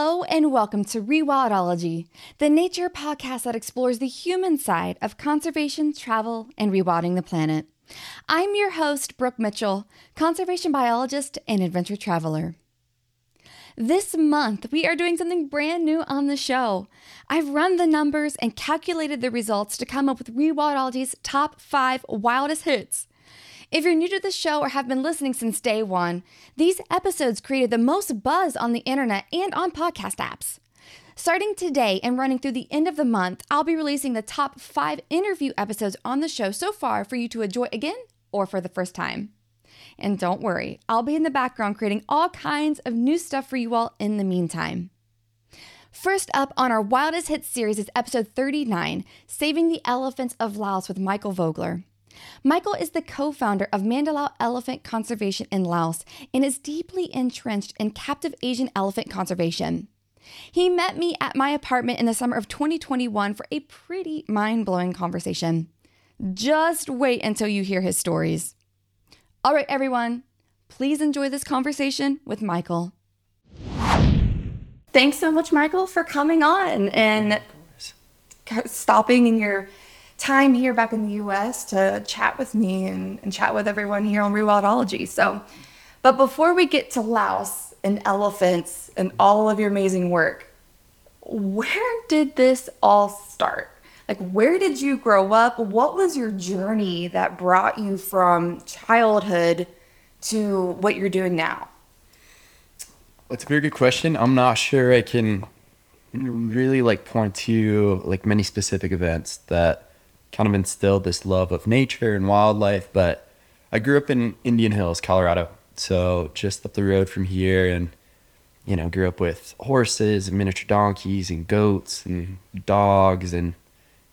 Hello and welcome to Rewildology, the nature podcast that explores the human side of conservation, travel, and rewilding the planet. I'm your host, Brooke Mitchell, conservation biologist and adventure traveler. This month, we are doing something brand new on the show. I've run the numbers and calculated the results to come up with Rewildology's top five wildest hits. If you're new to the show or have been listening since day one, these episodes created the most buzz on the internet and on podcast apps. Starting today and running through the end of the month, I'll be releasing the top five interview episodes on the show so far for you to enjoy again or for the first time. And don't worry, I'll be in the background creating all kinds of new stuff for you all in the meantime. First up on our Wildest Hits series is episode 39 Saving the Elephants of Laos with Michael Vogler. Michael is the co founder of Mandalao Elephant Conservation in Laos and is deeply entrenched in captive Asian elephant conservation. He met me at my apartment in the summer of 2021 for a pretty mind blowing conversation. Just wait until you hear his stories. All right, everyone, please enjoy this conversation with Michael. Thanks so much, Michael, for coming on and stopping in your time here back in the US to chat with me and, and chat with everyone here on Rewildology. So, but before we get to Laos and elephants and all of your amazing work, where did this all start? Like, where did you grow up? What was your journey that brought you from childhood to what you're doing now? It's a very good question. I'm not sure I can really like point to like many specific events that kind of instilled this love of nature and wildlife. But I grew up in Indian Hills, Colorado. So just up the road from here and you know, grew up with horses and miniature donkeys and goats and dogs and,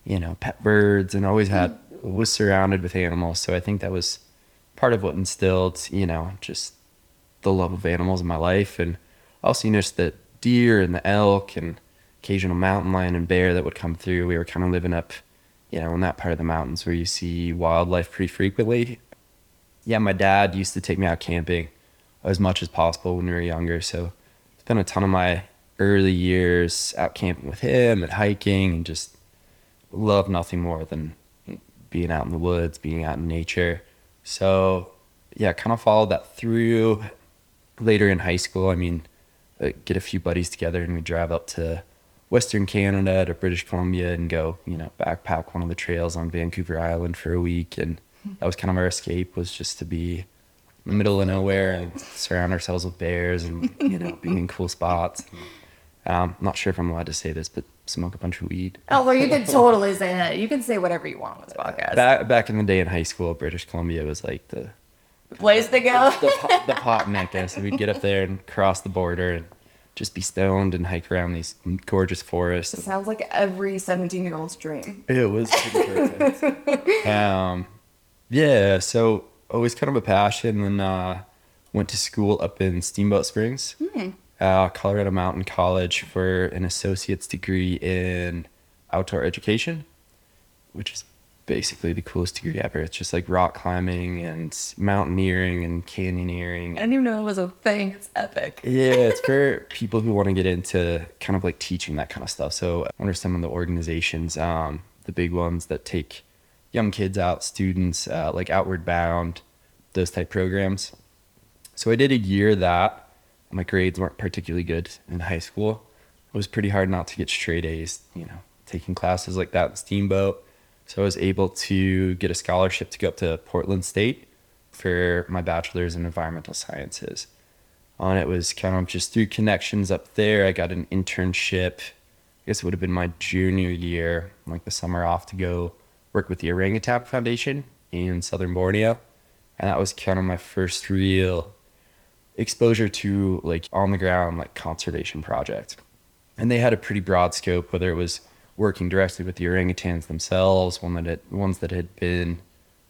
you know, pet birds and always had, was surrounded with animals. So I think that was part of what instilled, you know, just the love of animals in my life. And also, you noticed the deer and the elk and occasional mountain lion and bear that would come through. We were kind of living up you know, in that part of the mountains where you see wildlife pretty frequently. Yeah, my dad used to take me out camping as much as possible when we were younger. So spent a ton of my early years out camping with him and hiking and just love nothing more than being out in the woods, being out in nature. So yeah, kind of followed that through later in high school. I mean, uh, get a few buddies together and we drive up to Western Canada to British Columbia and go, you know, backpack one of the trails on Vancouver Island for a week. And that was kind of our escape was just to be in the middle of nowhere and surround ourselves with bears and, you know, being in cool spots. Um, I'm not sure if I'm allowed to say this, but smoke a bunch of weed. Oh, well, you can totally say that. You can say whatever you want on this podcast. Back, back in the day in high school, British Columbia was like the place to go. the, the, the pot mecca. So we'd get up there and cross the border and just be stoned and hike around these gorgeous forests. It sounds like every 17 year old's dream. It was perfect. um, yeah, so always kind of a passion. And uh, went to school up in Steamboat Springs, mm. uh, Colorado Mountain College, for an associate's degree in outdoor education, which is basically the coolest degree ever. It's just like rock climbing and mountaineering and canyoneering. I didn't even know it was a thing. It's epic. yeah, it's for people who want to get into kind of like teaching that kind of stuff. So under some of the organizations, um, the big ones that take young kids out, students, uh, like Outward Bound, those type programs. So I did a year that. My grades weren't particularly good in high school. It was pretty hard not to get straight A's, you know, taking classes like that in Steamboat so I was able to get a scholarship to go up to Portland State for my bachelor's in environmental sciences. And it was kind of just through connections up there. I got an internship. I guess it would have been my junior year, like the summer off to go work with the Orangutan Foundation in southern Borneo. And that was kind of my first real exposure to like on the ground like conservation project. And they had a pretty broad scope, whether it was working directly with the orangutans themselves, one that ones that had been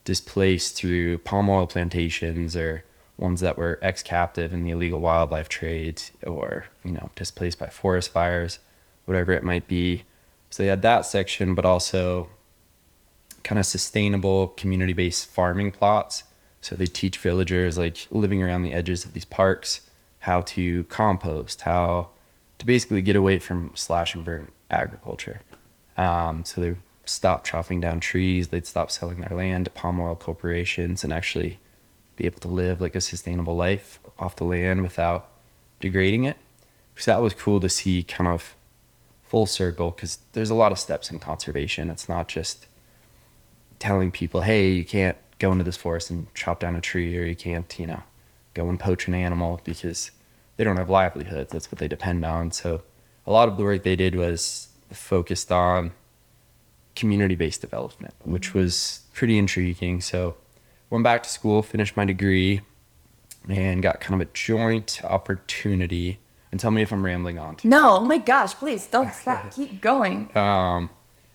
displaced through palm oil plantations or ones that were ex-captive in the illegal wildlife trade or you know displaced by forest fires whatever it might be so they had that section but also kind of sustainable community-based farming plots so they teach villagers like living around the edges of these parks how to compost how to basically get away from slash and burn agriculture. Um, so they stopped chopping down trees. They'd stop selling their land to palm oil corporations and actually be able to live like a sustainable life off the land without degrading it. So that was cool to see kind of full circle because there's a lot of steps in conservation. It's not just telling people, hey, you can't go into this forest and chop down a tree or you can't, you know, go and poach an animal because they don't have livelihoods. That's what they depend on. So a lot of the work they did was focused on community based development, which was pretty intriguing. So went back to school, finished my degree, and got kind of a joint opportunity. And tell me if I'm rambling on. No, oh my gosh, please don't stop. Keep going. Um,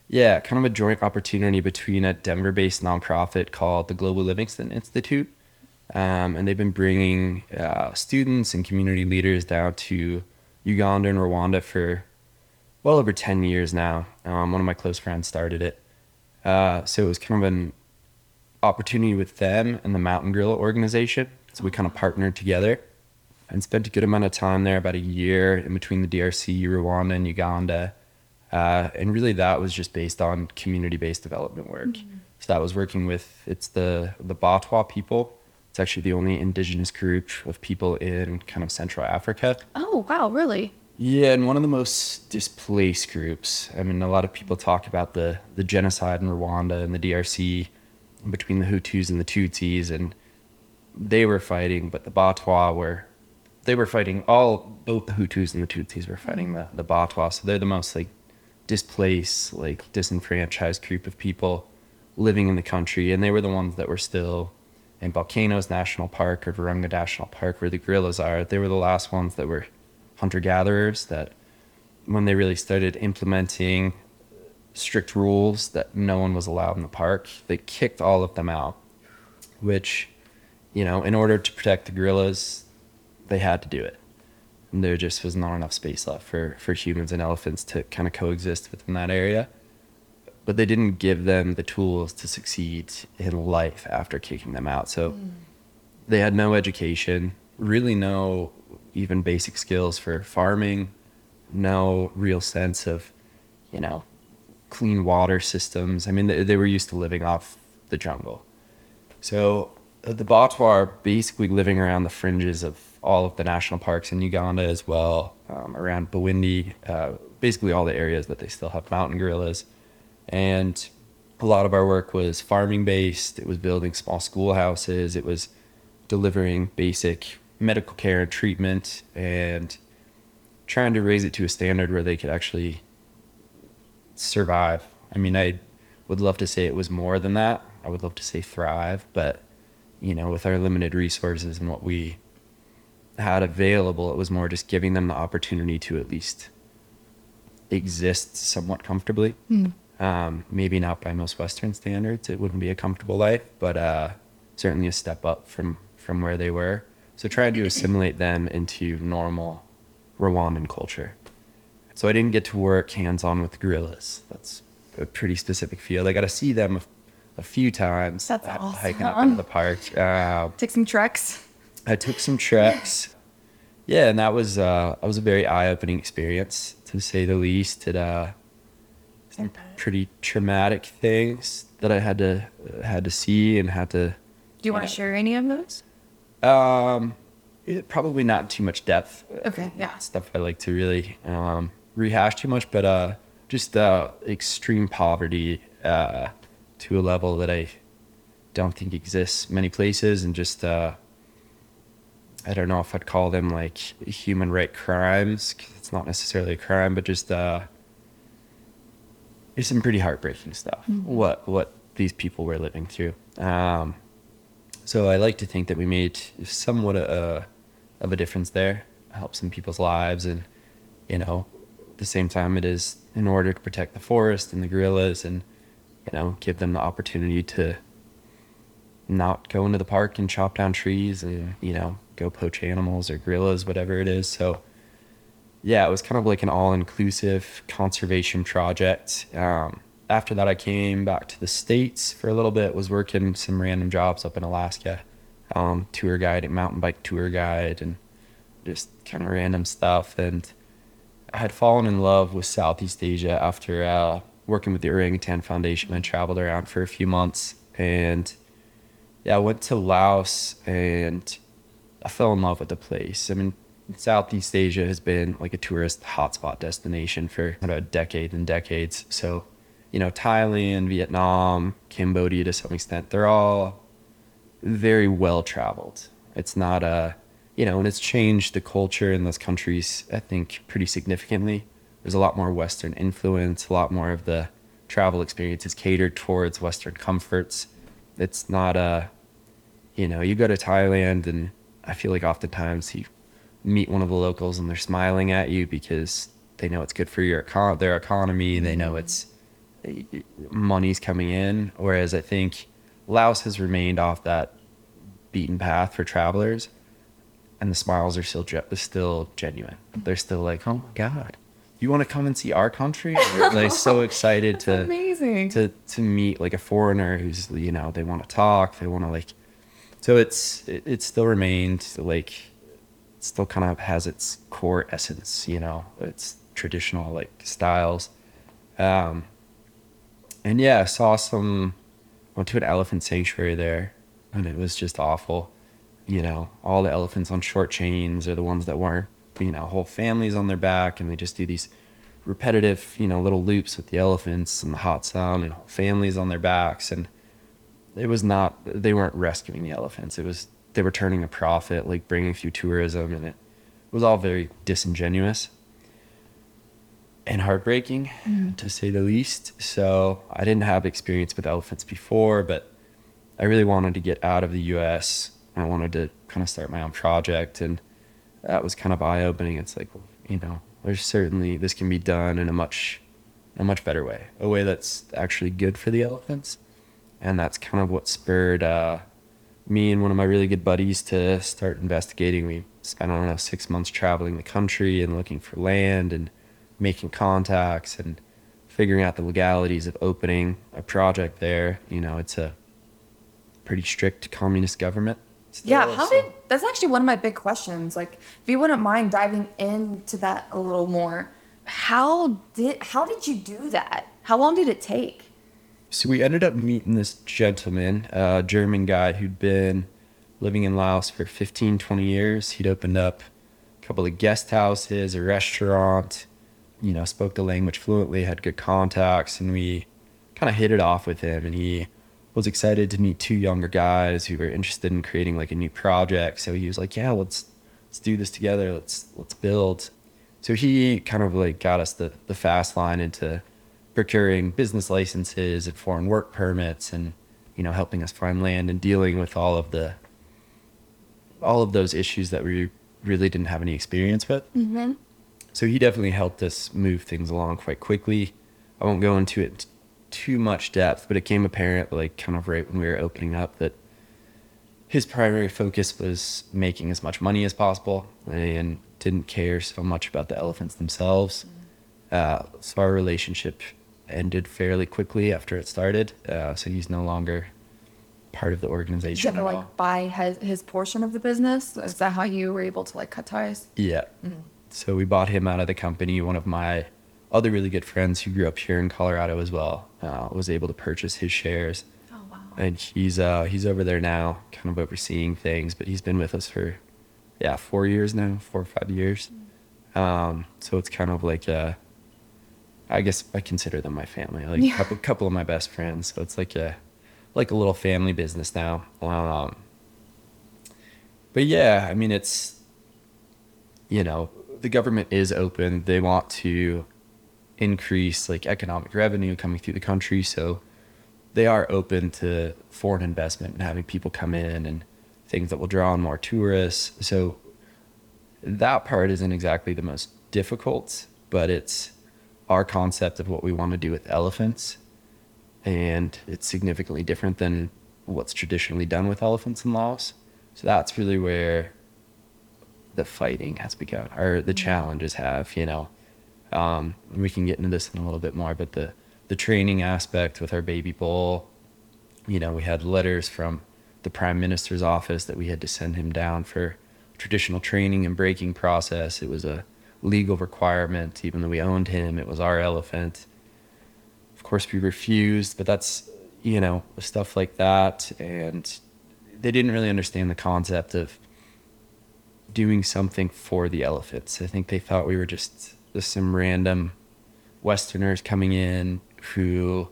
yeah, kind of a joint opportunity between a Denver based nonprofit called the Global Livingston Institute. Um, and they've been bringing uh, students and community leaders down to Uganda and Rwanda for well over 10 years now. Um, one of my close friends started it. Uh, so it was kind of an opportunity with them and the Mountain Gorilla organization. So we kind of partnered together and spent a good amount of time there, about a year in between the DRC, Rwanda, and Uganda. Uh, and really, that was just based on community-based development work. Mm-hmm. So that was working with it's the the Batwa people. It's actually the only indigenous group of people in kind of Central Africa. Oh wow, really? Yeah, and one of the most displaced groups. I mean, a lot of people talk about the the genocide in Rwanda and the DRC between the Hutus and the Tutsis, and they were fighting, but the Batwa were they were fighting all both the Hutus and the Tutsis were fighting the the Batwa. So they're the most like displaced, like disenfranchised group of people living in the country, and they were the ones that were still in Volcanoes National Park or Virunga National Park, where the gorillas are. They were the last ones that were hunter gatherers. That when they really started implementing strict rules that no one was allowed in the park, they kicked all of them out. Which, you know, in order to protect the gorillas, they had to do it And there just was not enough space left for, for humans and elephants to kind of coexist within that area. But they didn't give them the tools to succeed in life after kicking them out. So mm. they had no education, really no even basic skills for farming, no real sense of, you know, clean water systems. I mean, they, they were used to living off the jungle. So uh, the Batwa are basically living around the fringes of all of the national parks in Uganda as well, um, around Bwindi, uh, basically all the areas that they still have mountain gorillas. And a lot of our work was farming based, it was building small schoolhouses, it was delivering basic medical care and treatment, and trying to raise it to a standard where they could actually survive. I mean, I would love to say it was more than that. I would love to say thrive, but you know, with our limited resources and what we had available, it was more just giving them the opportunity to at least exist somewhat comfortably. Mm. Um, maybe not by most Western standards, it wouldn't be a comfortable life, but uh, certainly a step up from from where they were. So trying to assimilate them into normal Rwandan culture. So I didn't get to work hands on with gorillas. That's a pretty specific field. I got to see them a, a few times. That's awesome. Hiking up into the park. Uh, Take some treks. I took some treks. Yeah, and that was uh, that was a very eye opening experience to say the least. It uh, some pretty traumatic things that I had to uh, had to see and had to. Do you, want to share any of those? Um, it, probably not too much depth. Okay, yeah. Stuff I like to really um, rehash too much, but uh, just uh, extreme poverty uh, to a level that I don't think exists many places, and just uh, I don't know if I'd call them like human right crimes. Cause it's not necessarily a crime, but just uh, it's some pretty heartbreaking stuff. Mm-hmm. What what these people were living through. Um, so I like to think that we made somewhat a, a, of a difference there, help some people's lives, and you know, at the same time, it is in order to protect the forest and the gorillas, and you know, give them the opportunity to not go into the park and chop down trees and you know go poach animals or gorillas whatever it is. So yeah it was kind of like an all-inclusive conservation project. Um, after that i came back to the states for a little bit was working some random jobs up in alaska um, tour guide mountain bike tour guide and just kind of random stuff and I had fallen in love with Southeast Asia after uh, working with the Orangutan Foundation and traveled around for a few months. And yeah, I went to Laos and I fell in love with the place. I mean, Southeast Asia has been like a tourist hotspot destination for about decades and decades. So, you know, Thailand, Vietnam, Cambodia to some extent, they're all very well traveled. It's not a, you know, and it's changed the culture in those countries, I think, pretty significantly. There's a lot more Western influence, a lot more of the travel experience is catered towards Western comforts. It's not a, you know, you go to Thailand and I feel like oftentimes you meet one of the locals and they're smiling at you because they know it's good for your econ- their economy. They know mm-hmm. it's money's coming in. Whereas I think Laos has remained off that beaten path for travelers, and the smiles are still ge- still genuine. They're still like, "Oh my god, you want to come and see our country?" They're like so excited to Amazing. to to meet like a foreigner who's you know they want to talk, they want to like. So it's it, it still remained like still kind of has its core essence, you know, its traditional like styles. Um, and yeah, I saw some, went to an elephant sanctuary there, and it was just awful. You know, all the elephants on short chains are the ones that weren't, you know, whole families on their back, and they just do these repetitive, you know, little loops with the elephants and the hot sun and families on their backs. And it was not, they weren't rescuing the elephants. It was they were turning a profit, like bringing through tourism, and it was all very disingenuous and heartbreaking, mm. to say the least. So I didn't have experience with elephants before, but I really wanted to get out of the U.S. I wanted to kind of start my own project, and that was kind of eye opening. It's like, you know, there's certainly this can be done in a much, a much better way, a way that's actually good for the elephants, and that's kind of what spurred. Uh, me and one of my really good buddies to start investigating. We spent, I don't know, six months traveling the country and looking for land and making contacts and figuring out the legalities of opening a project there. You know, it's a pretty strict communist government. Still, yeah, how so. did that's actually one of my big questions. Like, if you wouldn't mind diving into that a little more, how did how did you do that? How long did it take? So we ended up meeting this gentleman, a German guy who'd been living in Laos for 15, 20 years. He'd opened up a couple of guest houses, a restaurant, you know, spoke the language fluently, had good contacts, and we kind of hit it off with him. And he was excited to meet two younger guys who were interested in creating like a new project. So he was like, "Yeah, let's let's do this together. Let's let's build." So he kind of like got us the the fast line into procuring business licenses and foreign work permits and you know helping us find land and dealing with all of the all of those issues that we really didn't have any experience with mm-hmm. So he definitely helped us move things along quite quickly i won't go into it too much depth but it became apparent like kind of right when we were opening up that his primary focus was making as much money as possible and didn't care so much about the elephants themselves uh, so our relationship ended fairly quickly after it started. Uh, so he's no longer part of the organization. Did you like buy his, his portion of the business? Is that how you were able to like cut ties? Yeah. Mm-hmm. So we bought him out of the company. One of my other really good friends who grew up here in Colorado as well uh, was able to purchase his shares. Oh wow! And he's uh, he's over there now, kind of overseeing things. But he's been with us for yeah four years now, four or five years. Um, so it's kind of like a I guess I consider them my family. Like yeah. a couple, couple of my best friends. So it's like a like a little family business now. Um, but yeah, I mean it's you know the government is open. They want to increase like economic revenue coming through the country, so they are open to foreign investment and having people come in and things that will draw on more tourists. So that part isn't exactly the most difficult, but it's our concept of what we want to do with elephants. And it's significantly different than what's traditionally done with elephants in Laos. So that's really where the fighting has begun, or the mm-hmm. challenges have, you know. Um, we can get into this in a little bit more, but the, the training aspect with our baby bull, you know, we had letters from the prime minister's office that we had to send him down for traditional training and breaking process. It was a legal requirement, even though we owned him. It was our elephant. Of course, we refused, but that's, you know, stuff like that. And they didn't really understand the concept of doing something for the elephants. I think they thought we were just, just some random Westerners coming in who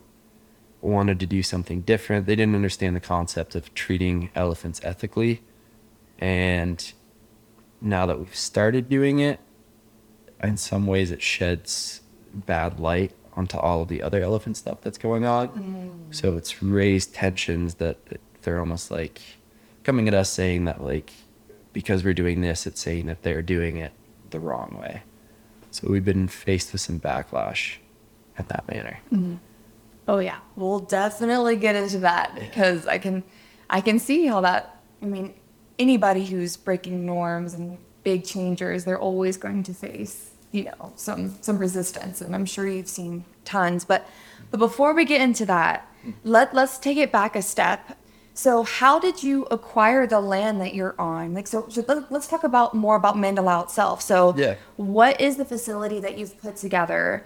wanted to do something different. They didn't understand the concept of treating elephants ethically. And now that we've started doing it, in some ways it sheds bad light onto all of the other elephant stuff that's going on. Mm. So it's raised tensions that, that they're almost like coming at us saying that like because we're doing this, it's saying that they're doing it the wrong way. So we've been faced with some backlash in that manner. Mm-hmm. Oh yeah, we'll definitely get into that because I can, I can see how that. I mean, anybody who's breaking norms and big changers, they're always going to face, you know, some some resistance, and I'm sure you've seen tons. But, but before we get into that, let let's take it back a step. So, how did you acquire the land that you're on? Like, so, so let, us talk about more about Mandalao itself. So, yeah. what is the facility that you've put together?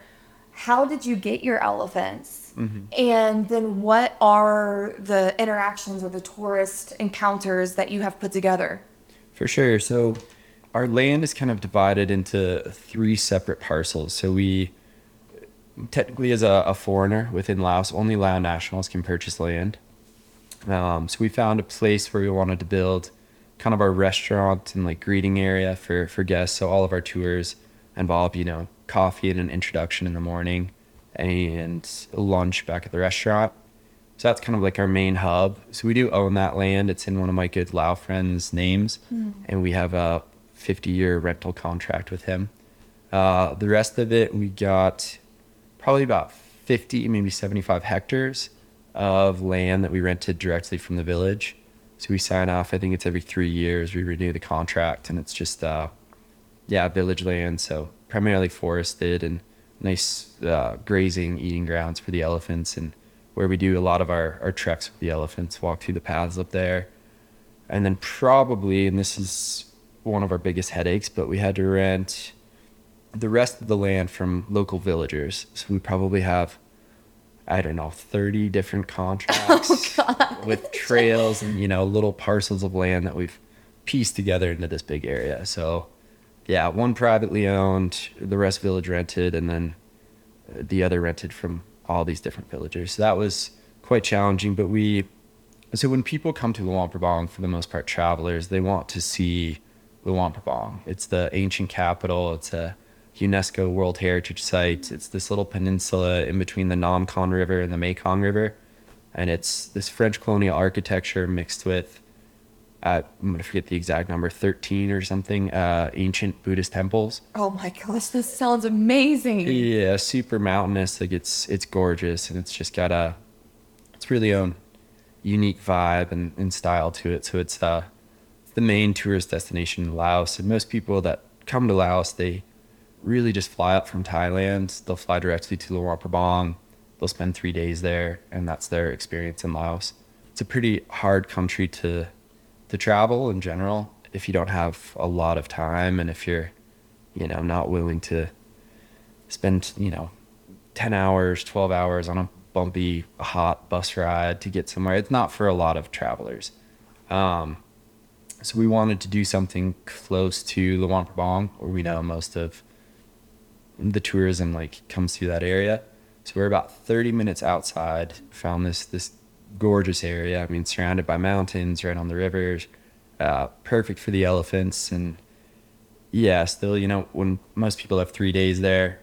How did you get your elephants? Mm-hmm. And then what are the interactions or the tourist encounters that you have put together? For sure. So our land is kind of divided into three separate parcels. So we technically as a, a foreigner within Laos, only Lao nationals can purchase land. Um, so we found a place where we wanted to build kind of our restaurant and like greeting area for, for guests. So all of our tours involve, you know, coffee and an introduction in the morning and lunch back at the restaurant. So that's kind of like our main hub. So we do own that land. It's in one of my good Lao friends' names, mm. and we have a 50 year rental contract with him. Uh, the rest of it, we got probably about 50, maybe 75 hectares of land that we rented directly from the village. So we sign off, I think it's every three years, we renew the contract, and it's just, uh, yeah, village land. So primarily forested and nice uh, grazing, eating grounds for the elephants, and where we do a lot of our, our treks with the elephants, walk through the paths up there. And then probably, and this is one of our biggest headaches, but we had to rent the rest of the land from local villagers. So we probably have, I don't know, 30 different oh, contracts oh, with trails and, you know, little parcels of land that we've pieced together into this big area. So yeah, one privately owned, the rest village rented, and then uh, the other rented from all these different villagers. So that was quite challenging. But we, so when people come to Luang Prabang, for the most part, travelers, they want to see Luang Prabang. It's the ancient capital. It's a UNESCO World Heritage Site. It's this little peninsula in between the Nam Khan River and the Mekong River. And it's this French colonial architecture mixed with I'm going to forget the exact number, 13 or something, uh, ancient Buddhist temples. Oh my gosh, this sounds amazing. Yeah, super mountainous. Like it's, it's gorgeous and it's just got a, it's really own unique vibe and, and style to it. So it's, uh, the main tourist destination in Laos. And most people that come to Laos, they really just fly up from Thailand. They'll fly directly to Luang Prabang. They'll spend three days there and that's their experience in Laos. It's a pretty hard country to to travel in general if you don't have a lot of time and if you're you know not willing to spend you know 10 hours 12 hours on a bumpy hot bus ride to get somewhere it's not for a lot of travelers um, so we wanted to do something close to Luang Prabang where we know most of the tourism like comes through that area so we're about 30 minutes outside found this this gorgeous area. I mean, surrounded by mountains, right on the rivers, uh, perfect for the elephants. And yeah, still, you know, when most people have three days there,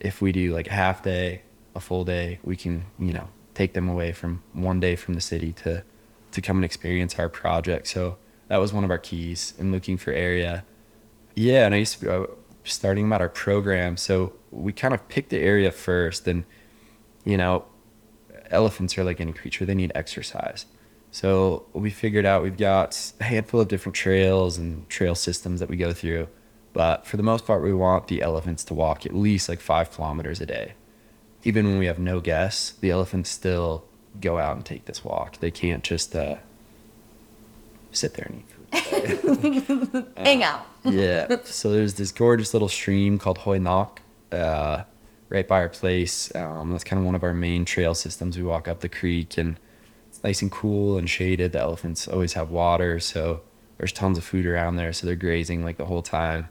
if we do like a half day, a full day, we can, you know, take them away from one day from the city to to come and experience our project. So that was one of our keys in looking for area. Yeah, and I used to be uh, starting about our program. So we kind of picked the area first, and you know, elephants are like any creature, they need exercise. So we figured out we've got a handful of different trails and trail systems that we go through. But for the most part, we want the elephants to walk at least like five kilometers a day. Even when we have no guests, the elephants still go out and take this walk. They can't just uh, sit there and eat. Hang out. yeah. So there's this gorgeous little stream called Hoi Nok, uh, right by our place. Um, that's kind of one of our main trail systems. We walk up the creek and it's nice and cool and shaded. The elephants always have water, so there's tons of food around there. So they're grazing like the whole time.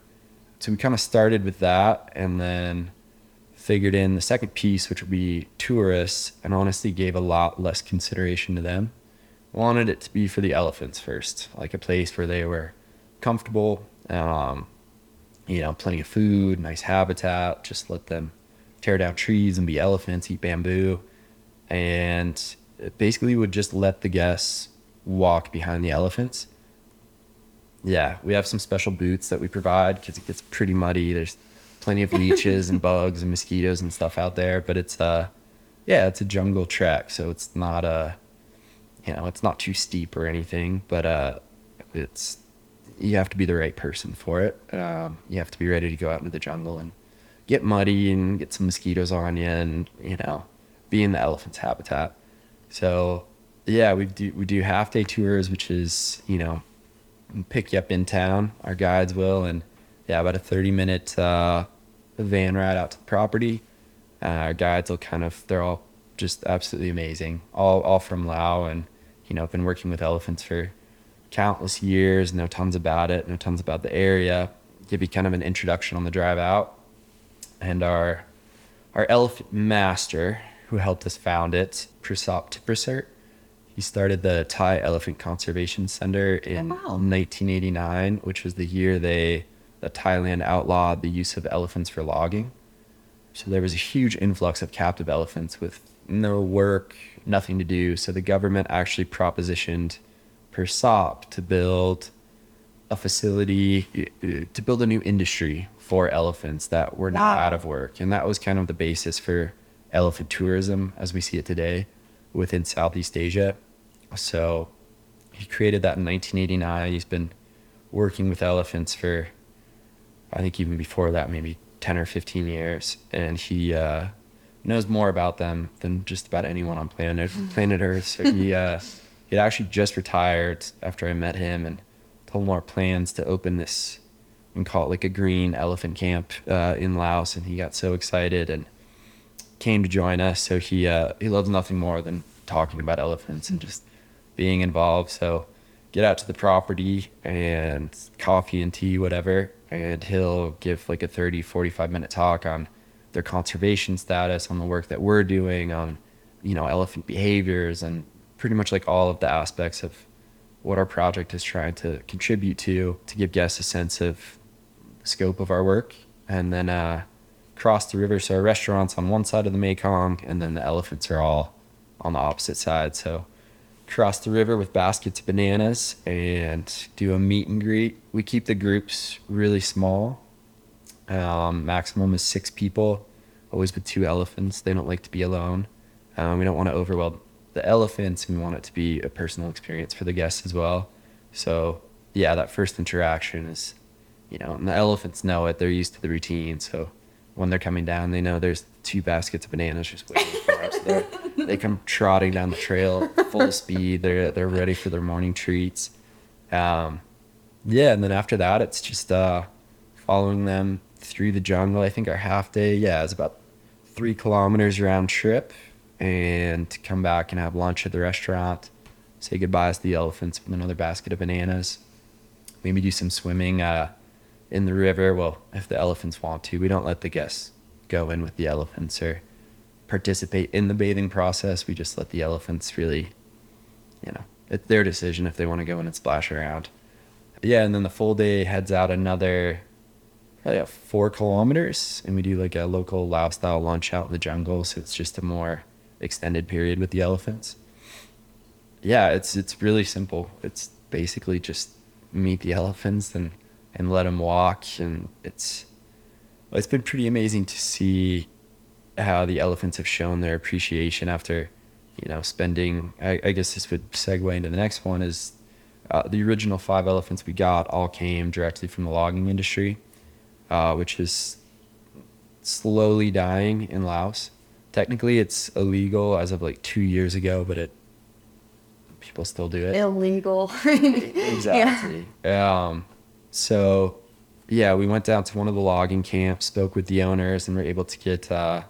So we kind of started with that and then figured in the second piece, which would be tourists, and honestly gave a lot less consideration to them. Wanted it to be for the elephants first, like a place where they were comfortable, um, you know, plenty of food, nice habitat, just let them tear down trees and be elephants, eat bamboo, and basically would just let the guests walk behind the elephants. Yeah, we have some special boots that we provide because it gets pretty muddy. There's plenty of leeches and bugs and mosquitoes and stuff out there, but it's uh yeah, it's a jungle trek, so it's not a you know, it's not too steep or anything, but uh it's you have to be the right person for it. Um, you have to be ready to go out into the jungle and get muddy and get some mosquitoes on you and you know be in the elephant's habitat. So yeah, we do we do half day tours, which is you know pick you up in town. Our guides will, and yeah, about a thirty minute uh, van ride out to the property. Uh, our guides will kind of they're all just absolutely amazing, all all from Lao, and you know I've been working with elephants for countless years, know tons about it, know tons about the area. Give you kind of an introduction on the drive out, and our our elephant master who helped us found it, Prasop Tiprasert. He started the Thai Elephant Conservation Center in Oh, wow. 1989, which was the year they the Thailand outlawed the use of elephants for logging. So there was a huge influx of captive elephants with no work, nothing to do. So the government actually propositioned Prasop to build a facility uh, to build a new industry for elephants that were now Wow. out of work. And that was kind of the basis for elephant tourism as we see it today within Southeast Asia. So he created that in 1989. He's been working with elephants for, I think, even before that, maybe 10 or 15 years. And he uh, knows more about them than just about anyone on planet planet Earth. So he uh, he actually just retired after I met him and told him our plans to open this and call it like a green elephant camp uh, in Laos. And he got so excited and came to join us. So he uh, he loves nothing more than talking about elephants and just being involved. So get out to the property and coffee and tea, whatever, and he'll give like a 30, 45 minute talk on their conservation status, on the work that we're doing, on you know elephant behaviors, and pretty much like all of the aspects of what our project is trying to contribute to to give guests a sense of the scope of our work. And then uh, cross the river so our restaurants on one side of the mekong and then the elephants are all on the opposite side. So cross the river with baskets of bananas and do a meet and greet. We keep the groups really small um, maximum is six people always with two elephants. They don't like to be alone. Um, we don't want to overwhelm the elephants we want it to be a personal experience for the guests as well. So yeah that first interaction is you know and the elephants know it. They're used to the routine. So when they're coming down they know there's two baskets of bananas just waiting for us They're- they come trotting down the trail full speed. They're they're ready for their morning treats. Um, yeah and then after that it's just uh, following them through the jungle. I think our half day yeah is about three kilometers round trip. And come back and have lunch at the restaurant say goodbyes to the elephants with another basket of bananas maybe do some swimming uh, in the river. Well if the elephants want to we don't let the guests go in with the elephants or participate in the bathing process. We just let the elephants really you know it's their decision if they want to go in and splash around. Yeah and then the full day heads out another about four kilometers and we do like a local lao style lunch out in the jungle so it's just a more extended period with the elephants. Yeah it's it's really simple. It's basically just meet the elephants and and let them walk and it's it's been pretty amazing to see how the elephants have shown their appreciation after you know spending i, I guess this would segue into the next one is uh, the original five elephants we got all came directly from the logging industry uh, which is slowly dying in laos technically it's illegal as of like two years ago but it people still do it. Illegal. exactly. Um, so, yeah, we went down to one of the logging camps, spoke with the owners, and were able to get uh,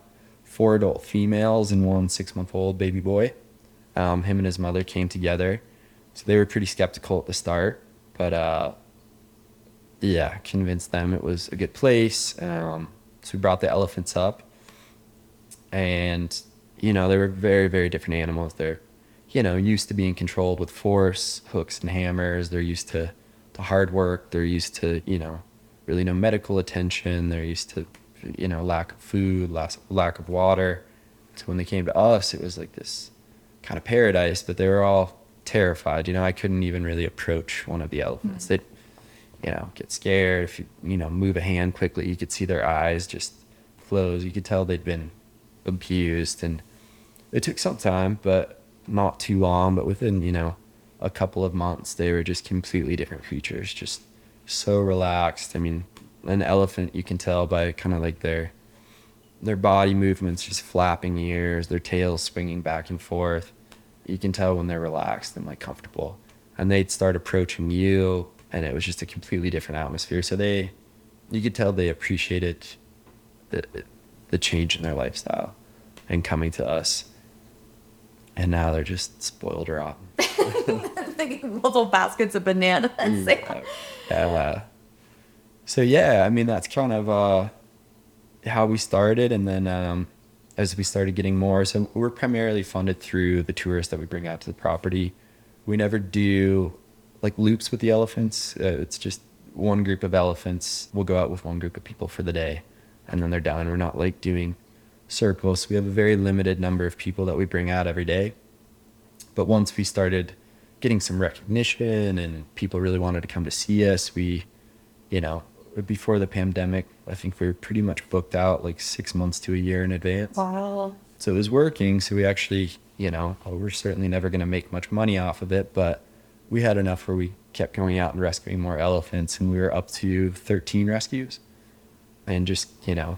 four adult females and one six month old baby boy. Um, him and his mother came together. So they were pretty skeptical at the start, but uh, yeah, convinced them it was a good place. Um, so we brought the elephants up, and you know they were very, very different animals. They're, you know, used to being controlled with force, hooks and hammers. They're used to, to hard work. They're used to, you know, really no medical attention. They're used to, you know, lack of food, lack lack of water. So when they came to us, it was like this kind of paradise. But they were all terrified. You know, I couldn't even really approach one of the elephants. Mm-hmm. They'd you know, get scared. If you, you know, move a hand quickly, you could see their eyes just close. You could tell they'd been abused. And it took some time, but not too long. But within, you know, a couple of months, they were just completely different creatures, just so relaxed. I mean, an elephant, you can tell by kind of like their their body movements, just flapping ears, their tails swinging back and forth. You can tell when they're relaxed and like comfortable. And they'd start approaching you and it was just a completely different atmosphere. So they, you could tell they appreciated the the change in their lifestyle and coming to us. And now they're just spoiled rotten. little baskets of bananas. Mm, yeah. Uh, so yeah, I mean that's kind of uh, how we started, and then um, as we started getting more, so we're primarily funded through the tourists that we bring out to the property. We never do like loops with the elephants. Uh, it's just one group of elephants will go out with one group of people for the day, and then they're done. We're not like doing circles. We have a very limited number of people that we bring out every day. But once we started getting some recognition and people really wanted to come to see us, we, you know, before the pandemic, I think we were pretty much booked out like six months to a year in advance. Wow. So it was working. So we actually, you know, we're certainly never going to make much money off of it, but we had enough where we kept going out and rescuing more elephants, and we were up to 13 rescues, and just you know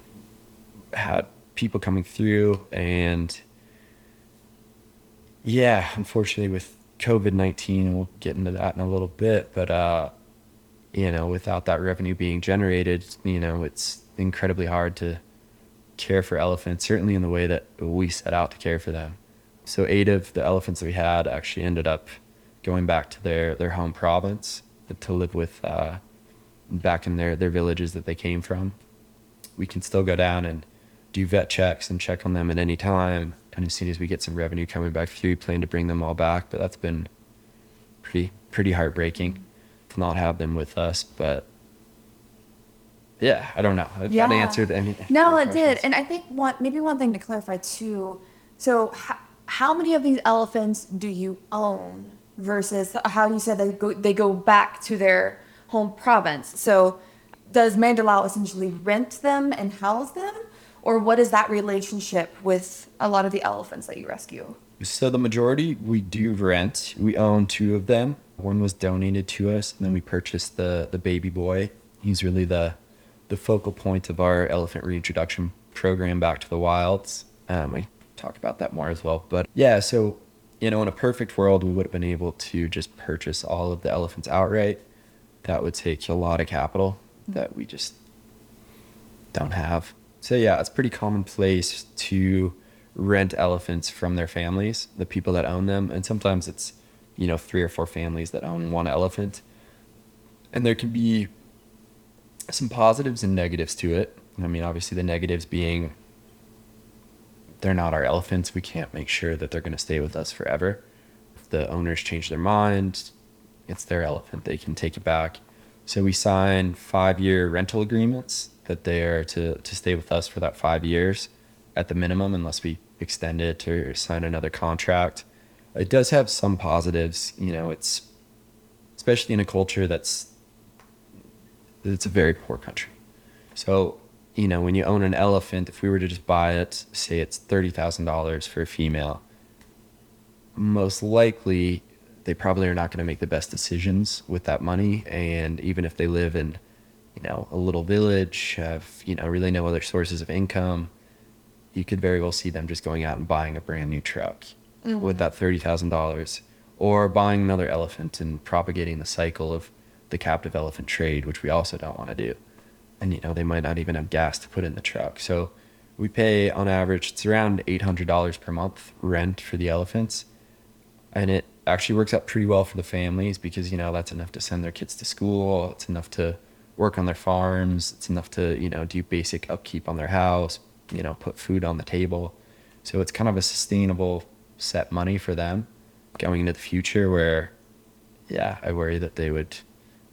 had people coming through, and yeah, unfortunately with COVID 19, and we'll get into that in a little bit, but uh, you know, without that revenue being generated, you know, it's incredibly hard to care for elephants, certainly in the way that we set out to care for them. So eight of the elephants that we had actually ended up going back to their, their home province to live with uh, back in their, their villages that they came from. We can still go down and do vet checks and check on them at any time. And as soon as we get some revenue coming back through, we plan to bring them all back. But that's been pretty pretty heartbreaking to not have them with us. But yeah, I don't know. If yeah. that answered any. No, it did. And I think one maybe one thing to clarify too. So, how, how many of these elephants do you own? Versus how you said they go they go back to their home province. So does Mandalao essentially rent them and house them? Or what is that relationship with a lot of the elephants that you rescue? So the majority we do rent. We own two of them. One was donated to us, and then we purchased the the baby boy. He's really the the focal point of our elephant reintroduction program back to the wilds. Um, we talk about that more as well. But yeah, so you know, in a perfect world, we would have been able to just purchase all of the elephants outright. That would take a lot of capital that we just don't have. So yeah, it's pretty commonplace to rent elephants from their families, the people that own them, and sometimes it's you know three or four families that own one elephant, and there can be some positives and negatives to it. I mean, obviously the negatives being they're not our elephants. We can't make sure that they're going to stay with us forever. If the owners change their mind, it's their elephant. They can take it back. So we sign five year rental agreements that they are to, to stay with us for that five years at the minimum, unless we extend it or sign another contract. It does have some positives. You know, it's especially in a culture that's it's a very poor country. So you know, when you own an elephant, if we were to just buy it, say it's $30,000 for a female, most likely they probably are not going to make the best decisions with that money. And even if they live in, you know, a little village, have, you know, really no other sources of income, you could very well see them just going out and buying a brand new truck mm-hmm. with that $30,000. or buying another elephant and propagating the cycle of the captive elephant trade, which we also don't want to do. And you know, they might not even have gas to put in the truck. So we pay on average it's around $800 per month rent for the elephants. And it actually works out pretty well for the families because you know, that's enough to send their kids to school, it's enough to work on their farms, it's enough to, you know, do basic upkeep on their house, you know, put food on the table. So it's kind of a sustainable set money for them going into the future where yeah, I worry that they would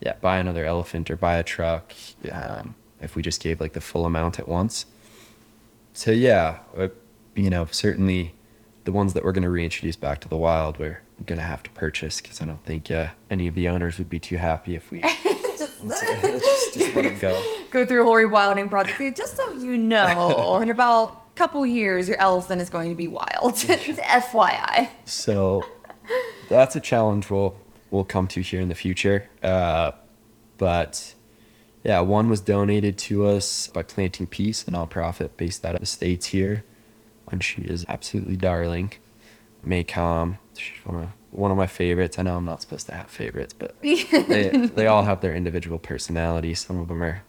yeah, buy another elephant or buy a truck um, if we just gave like the full amount at once. So yeah, uh, you know, certainly the ones that we're going to reintroduce back to the wild, we're going to have to purchase because I don't think uh, any of the owners would be too happy if we just, just, just let them go. Go through a whole rewilding project. Just so you know, in about a couple years, your elephant is going to be wild. FYI. So that's a challenge we'll we'll come to here in the future. Uh, but yeah, one was donated to us by Planting Peace, a nonprofit based out of the states here, and she is absolutely darling. Maycom, she's one of one of my favorites. I know I'm not supposed to have favorites, but they they all have their individual personalities. Some of them are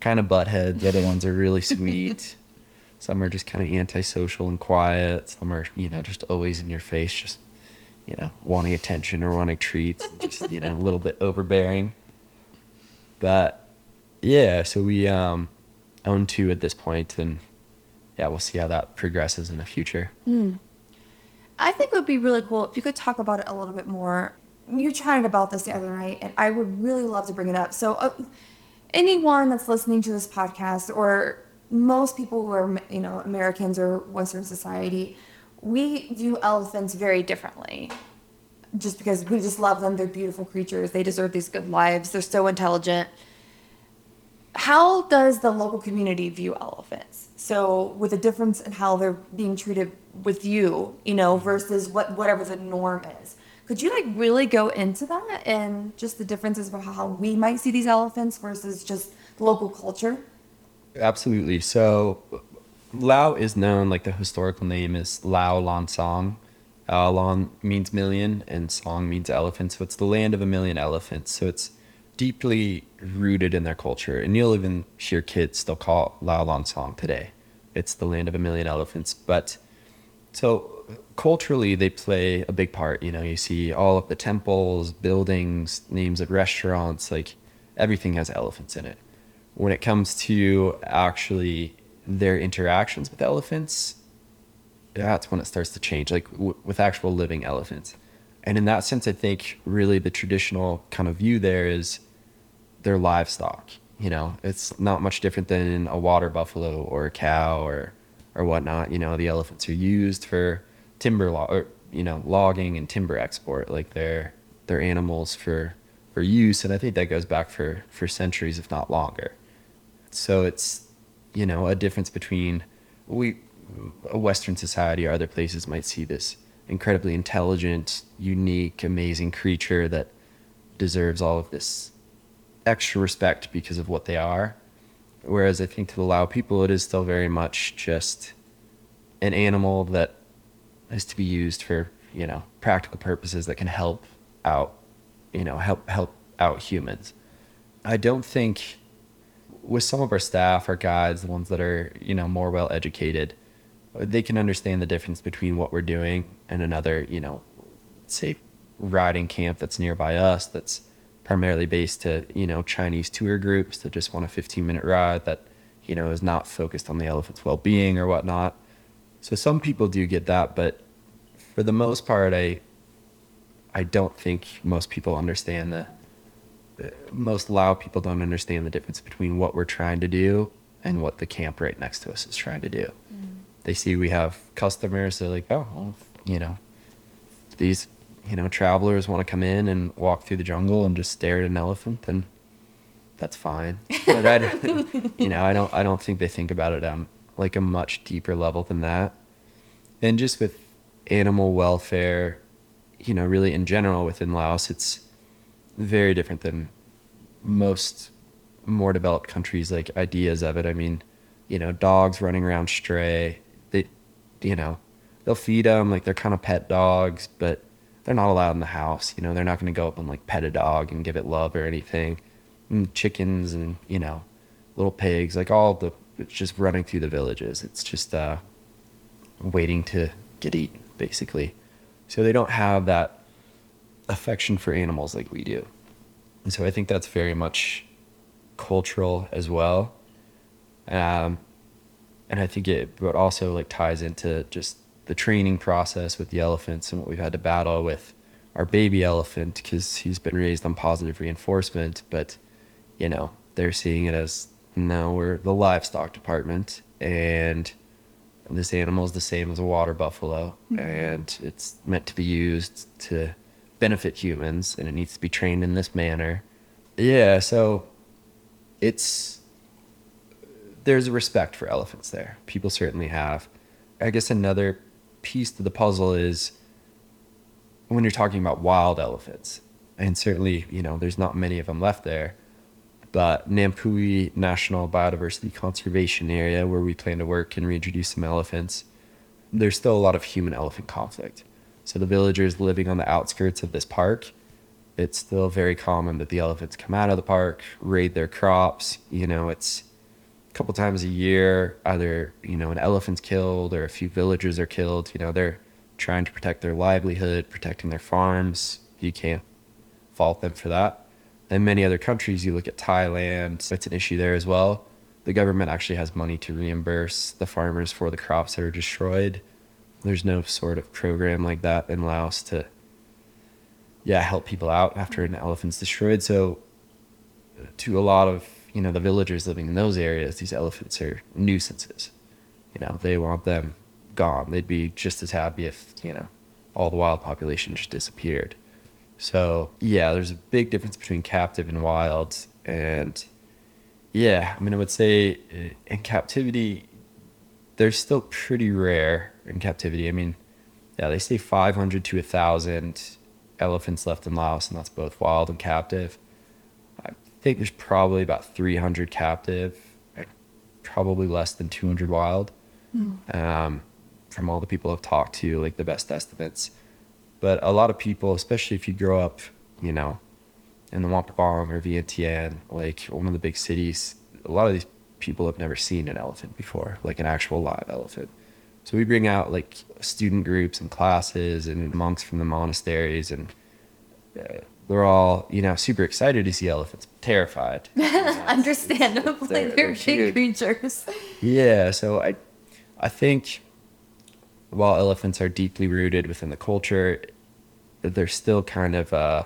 kind of butthead. The other ones are really sweet. Some are just kind of antisocial and quiet. Some are, you know, just always in your face, just you know, wanting attention or wanting treats, just, you know, a little bit overbearing. But yeah, so we um, own two at this point, and yeah, we'll see how that progresses in the future. Mm. I think it would be really cool if you could talk about it a little bit more. You chatted about this the other night, and I would really love to bring it up. So, uh, anyone that's listening to this podcast, or most people who are, you know, Americans or Western society, we view elephants very differently just because we just love them. They're beautiful creatures. They deserve these good lives. They're so intelligent. How does the local community view elephants? So, with a difference in how they're being treated with you, you know, versus what whatever the norm is. Could you like really go into that and just the differences of how we might see these elephants versus just local culture? Absolutely. So, Lao is known, like the historical name is Lao Lan Xang. Uh, Lan means million and Xang means elephant. So it's the land of a million elephants. So it's deeply rooted in their culture. And you'll even hear kids still call Lao Lan Xang today. It's the land of a million elephants. But so culturally, they play a big part. You know, you see all of the temples, buildings, names of restaurants, like everything has elephants in it. When it comes to actually their interactions with elephants, that's when it starts to change, like w- with actual living elephants. And in that sense, I think really the traditional kind of view there is their livestock. You know, it's not much different than a water buffalo or a cow or or whatnot. You know, the elephants are used for timber log or you know logging and timber export. Like they're they're animals for for use, and I think that goes back for for centuries, if not longer. So it's you know, a difference between we a Western society or other places might see this incredibly intelligent, unique, amazing creature that deserves all of this extra respect because of what they are. Whereas I think to the Lao people, it is still very much just an animal that is to be used for, you know, practical purposes that can help out, you know, help help out humans. I don't think with some of our staff, our guides, the ones that are you know more well educated, they can understand the difference between what we're doing and another you know, say riding camp that's nearby us that's primarily based to you know Chinese tour groups that just want a 15 minute ride that you know is not focused on the elephant's well being or whatnot. So some people do get that, but for the most part, I I don't think most people understand the most Lao people don't understand the difference between what we're trying to do and what the camp right next to us is trying to do. Mm. They see we have customers, they're like, oh, well, you know, these, you know, travelers want to come in and walk through the jungle and just stare at an elephant, and that's fine. But I, you know, I don't, I don't think they think about it on like a much deeper level than that. And just with animal welfare, you know, really in general within Laos, it's very different than most more developed countries like ideas of it. I mean, you know, dogs running around stray, they, you know, they'll feed them like they're kind of pet dogs, but they're not allowed in the house. You know, they're not going to go up and like pet a dog and give it love or anything. And chickens and you know, little pigs, like all the it's just running through the villages. It's just uh, waiting to get eaten, basically. So they don't have that affection for animals like we do. And so I think that's very much cultural as well. Um, and I think it but also like ties into just the training process with the elephants and what we've had to battle with our baby elephant because he's been raised on positive reinforcement, but you know they're seeing it as no, we're the livestock department and this animal is the same as a water buffalo mm-hmm. and it's meant to be used to benefit humans and it needs to be trained in this manner. Yeah, so it's there's a respect for elephants there. People certainly have. I guess another piece to the puzzle is when you're talking about wild elephants, and certainly, you know, there's not many of them left there, but Nam Poui National Biodiversity Conservation Area, where we plan to work and reintroduce some elephants, there's still a lot of human elephant conflict. So the villagers living on the outskirts of this park, it's still very common that the elephants come out of the park, raid their crops. You know, it's a couple times a year, either, you know, an elephant's killed or a few villagers are killed. You know, they're trying to protect their livelihood, protecting their farms. You can't fault them for that. In many other countries, you look at Thailand, it's an issue there as well. The government actually has money to reimburse the farmers for the crops that are destroyed. There's no sort of program like that in Laos to, yeah, help people out after an elephant's destroyed. So, to a lot of you know the villagers living in those areas, these elephants are nuisances. You know, they want them gone. They'd be just as happy if you know all the wild population just disappeared. So yeah, there's a big difference between captive and wild, and yeah, I mean, I would say uh, in captivity, they're still pretty rare in captivity. I mean, yeah, they say 500 to 1,000 elephants left in Laos, and that's both wild and captive. I think there's probably about 300 captive, probably less than 200 wild. Mm. Um, from all the people I've talked to, like the best estimates. But a lot of people, especially if you grow up, you know, in the Luang Prabang or Vientiane, like one of the big cities, a lot of these people have never seen an elephant before, like an actual live elephant. So we bring out like student groups and classes and monks from the monasteries, and uh, they're all you know super excited to see elephants, terrified. Understandably, they're, they're, they're big creatures. Yeah, so I, I think while elephants are deeply rooted within the culture, they're still kind of uh,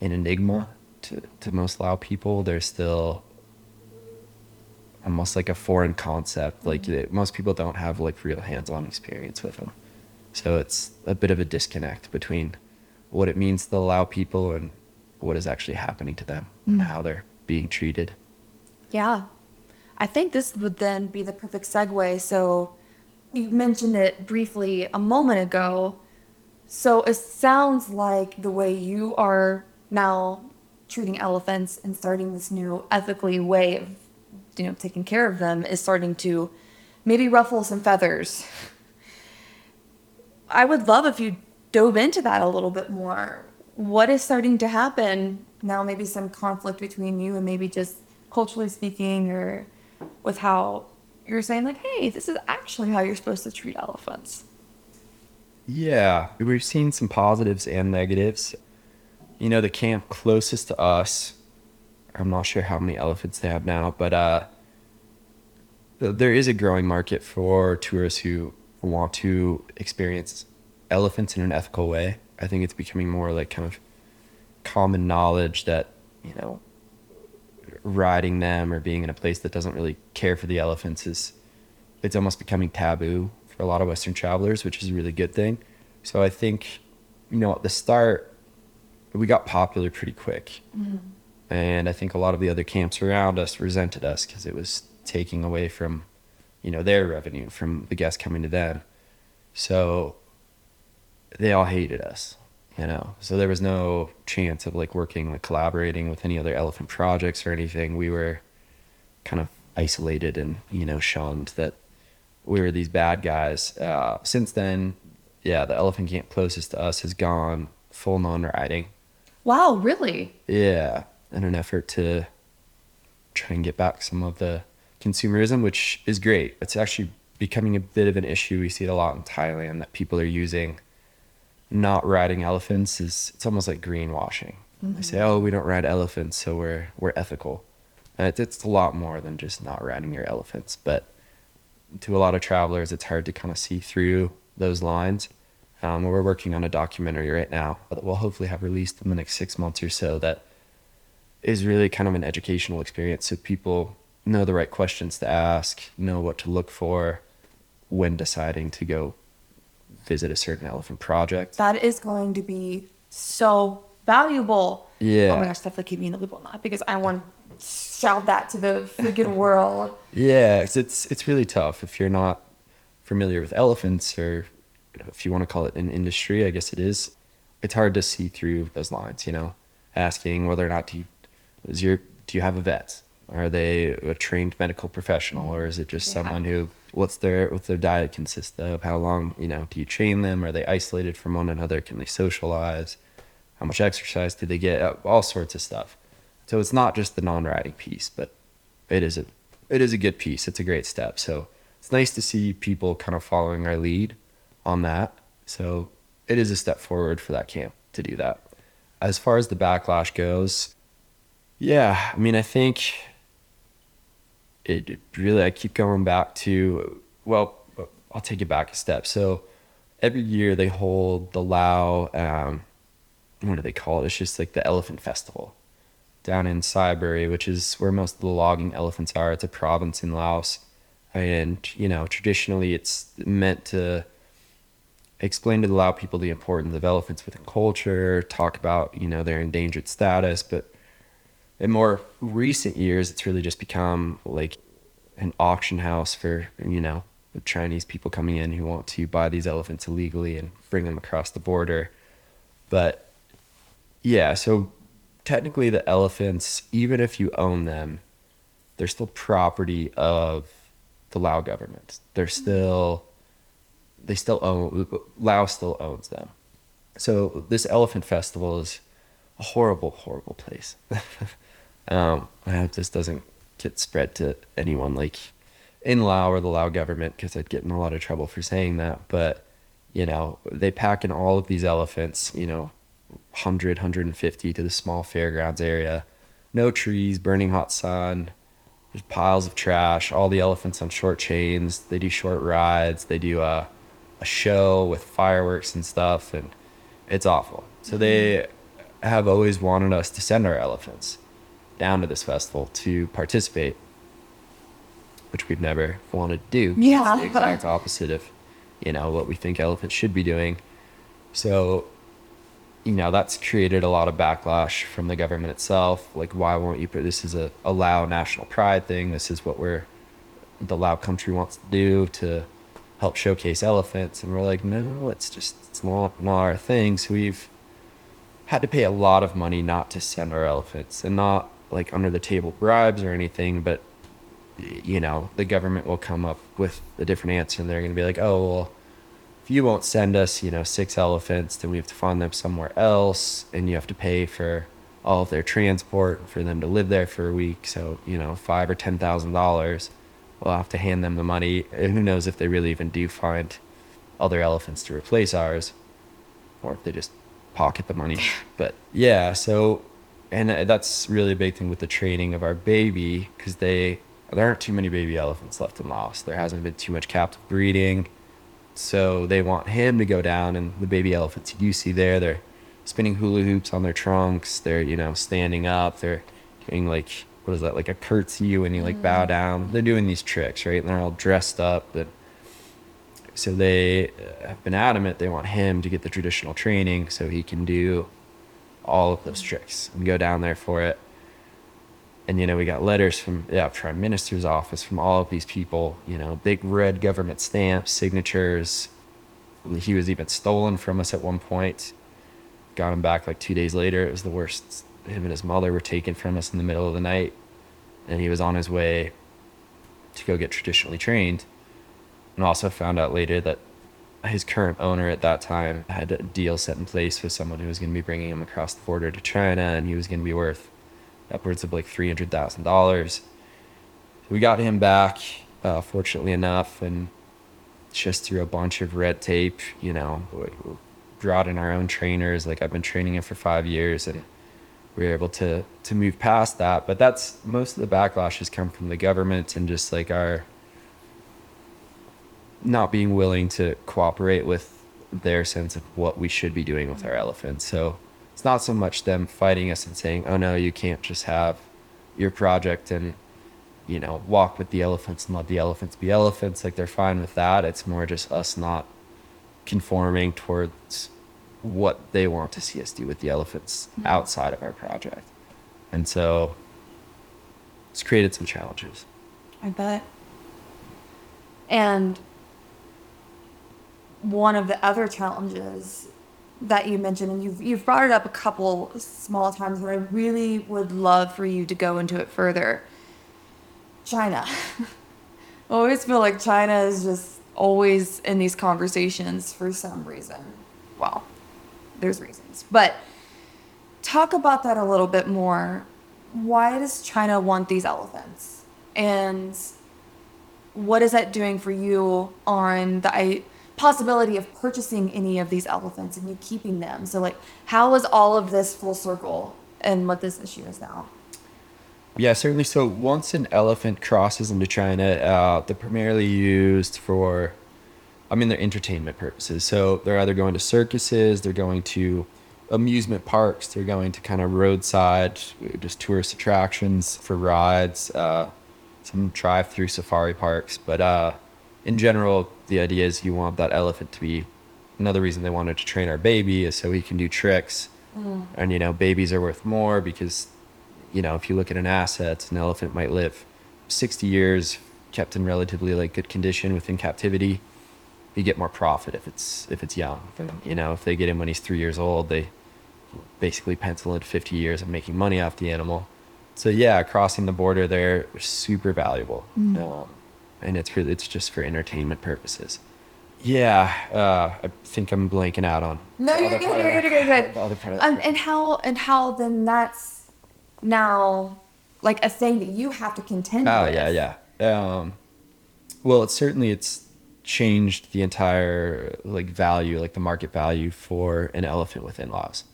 an enigma to, to most Lao people. They're still almost like a foreign concept. Like mm-hmm. most people don't have like real hands-on experience with them, so it's a bit of a disconnect between what it means to allow people and what is actually happening to them mm. and how they're being treated. Yeah, I think this would then be the perfect segue. So you mentioned it briefly a moment ago. So it sounds like the way you are now treating elephants and starting this new ethically way of you know taking care of them is starting to maybe ruffle some feathers. I would love if you dove into that a little bit more. What is starting to happen now? Maybe some conflict between you and maybe just culturally speaking, or with how you're saying like, hey, this is actually how you're supposed to treat elephants. Yeah, we've seen some positives and negatives. You know, the camp closest to us, I'm not sure how many elephants they have now, but uh, there is a growing market for tourists who want to experience elephants in an ethical way. I think it's becoming more like kind of common knowledge that, you know, riding them or being in a place that doesn't really care for the elephants is it's almost becoming taboo for a lot of Western travelers, which is a really good thing. So I think, you know, at the start, we got popular pretty quick. Mm-hmm. And I think a lot of the other camps around us resented us because it was taking away from, you know, their revenue from the guests coming to them. So they all hated us you know so there was no chance of like working like collaborating with any other elephant projects or anything we were kind of isolated and you know shunned that we were these bad guys uh, since then yeah, the elephant camp closest to us has gone full non-riding. Wow, really? Yeah, in an effort to try and get back some of the consumerism, which is great. It's actually becoming a bit of an issue. We see it a lot in Thailand that people are using not riding elephants is it's almost like greenwashing. Mm-hmm. They say, "Oh, we don't ride elephants, so we're we're ethical." And it's, it's a lot more than just not riding your elephants, but to a lot of travelers, it's hard to kind of see through those lines. Um, we're working on a documentary right now that we'll hopefully have released in the next six months or so that is really kind of an educational experience so people know the right questions to ask, know what to look for when deciding to go visit a certain elephant project. That is going to be so valuable. Yeah. Oh my gosh, definitely keep me in the loop on that because I want to shout that to the freaking world. Yeah, it's, it's it's really tough if you're not familiar with elephants or if you want to call it an industry, I guess it is. It's hard to see through those lines, you know, asking whether or not you, is your do you have a vet? Are they a trained medical professional or is it just yeah. someone who what's their what's their diet consist of? How long, you know, do you train them? Are they isolated from one another? Can they socialize? How much exercise do they get? Uh, all sorts of stuff. So it's not just the non-riding piece, but it is a it is a good piece. It's a great step. So it's nice to see people kind of following our lead on that. So it is a step forward for that camp to do that. As far as the backlash goes, yeah, I mean, I think it, really, I keep going back to, well, I'll take it back a step. So every year they hold the Lao, um, what do they call it? It's just like the elephant festival down in Sayaboury, which is where most of the logging elephants are. It's a province in Laos. And, you know, traditionally it's meant to explain to the Lao people the importance of elephants within culture, talk about, you know, their endangered status. But in more recent years, it's really just become like an auction house for, you know, the Chinese people coming in who want to buy these elephants illegally and bring them across the border. But yeah, so technically the elephants, even if you own them, they're still property of the Lao government. They're mm-hmm. still they still own Laos still owns them. So this elephant festival is a horrible, horrible place. um, I hope this doesn't get spread to anyone like in Lao or the Lao government because I'd get in a lot of trouble for saying that. But you know, they pack in all of these elephants, you know, 100, 150 to the small fairgrounds area. No trees, burning hot sun. There's piles of trash. All the elephants on short chains. They do short rides. They do uh, a show with fireworks and stuff, and it's awful. So they have always wanted us to send our elephants down to this festival to participate, which we've never wanted to do. Yeah, it's the exact opposite of you know what we think elephants should be doing. So you know that's created a lot of backlash from the government itself. Like why won't you put this is a, a lao national pride thing. This is what we're the lao country wants to do to help showcase elephants. And we're like no it's just it's not, not our thing. So we've had to pay a lot of money not to send our elephants and not like under the table bribes or anything but you know the government will come up with a different answer and they're going to be like oh well if you won't send us you know six elephants then we have to find them somewhere else and you have to pay for all of their transport for them to live there for a week so you know five or ten thousand dollars we'll have to hand them the money. And who knows if they really even do find other elephants to replace ours, or if they just pocket the money. But yeah, so and that's really a big thing with the training of our baby because they there aren't too many baby elephants left in Laos. There hasn't been too much captive breeding, so they want him to go down. And the baby elephants you see there, they're spinning hula hoops on their trunks. They're you know standing up. They're doing like what is that like a curtsy when you like mm. bow down they're doing these tricks right and they're all dressed up but so they have been adamant they want him to get the traditional training so he can do all of those tricks. And go down there for it. And you know we got letters from yeah prime minister's office from all of these people you know big red government stamps signatures. He was even stolen from us at one point. Got him back like two days later. It was the worst. Him and his mother were taken from us in the middle of the night, and he was on his way to go get traditionally trained. And also found out later that his current owner at that time had a deal set in place with someone who was going to be bringing him across the border to China, and he was going to be worth upwards of like three hundred thousand dollars. We got him back, uh, fortunately enough, and just through a bunch of red tape, you know, we brought in our own trainers. Like I've been training him for five years, and we were able to to move past that. But that's most of the backlash has come from the government and just like our not being willing to cooperate with their sense of what we should be doing with our elephants. So it's not so much them fighting us and saying, "Oh no, you can't just have your project and you know walk with the elephants and let the elephants be elephants." Like they're fine with that. It's more just us not conforming towards what they want to see us do with the elephants mm-hmm. outside of our project. And so it's created some challenges. I bet. And one of the other challenges that you mentioned, and you've you've brought it up a couple small times, but I really would love for you to go into it further. China. I always feel like China is just always in these conversations for some reason. Well, there's reasons, but talk about that a little bit more. Why does China want these elephants? And what is that doing for you on the possibility of purchasing any of these elephants and you keeping them? So, like, how is all of this full circle and what this issue is now? Yeah, certainly. So once an elephant crosses into China, uh, they're primarily used for, I mean, they're entertainment purposes. So they're either going to circuses, they're going to amusement parks, they're going to kind of roadside, just tourist attractions for rides, uh, some drive-through safari parks. But uh, in general, the idea is you want that elephant to be. Another reason they wanted to train our baby is so he can do tricks. And you know, babies are worth more because you know, if you look at an asset, an elephant might live 60 years kept in relatively like good condition within captivity. You get more profit if it's if it's young. You know, if they get him when he's three years old, they basically pencil in 50 years of making money off the animal. So yeah, crossing the border there super valuable, um, and it's really it's just for entertainment purposes. Yeah, uh, I think I'm blanking out on. No, you're other good, part of you're good, you're good. Other part of Um, and how and how then that's now like a thing that you have to contend with. Oh with. yeah, yeah. Um, well, it's certainly it's changed the entire like value, like the market value for an elephant within Laos.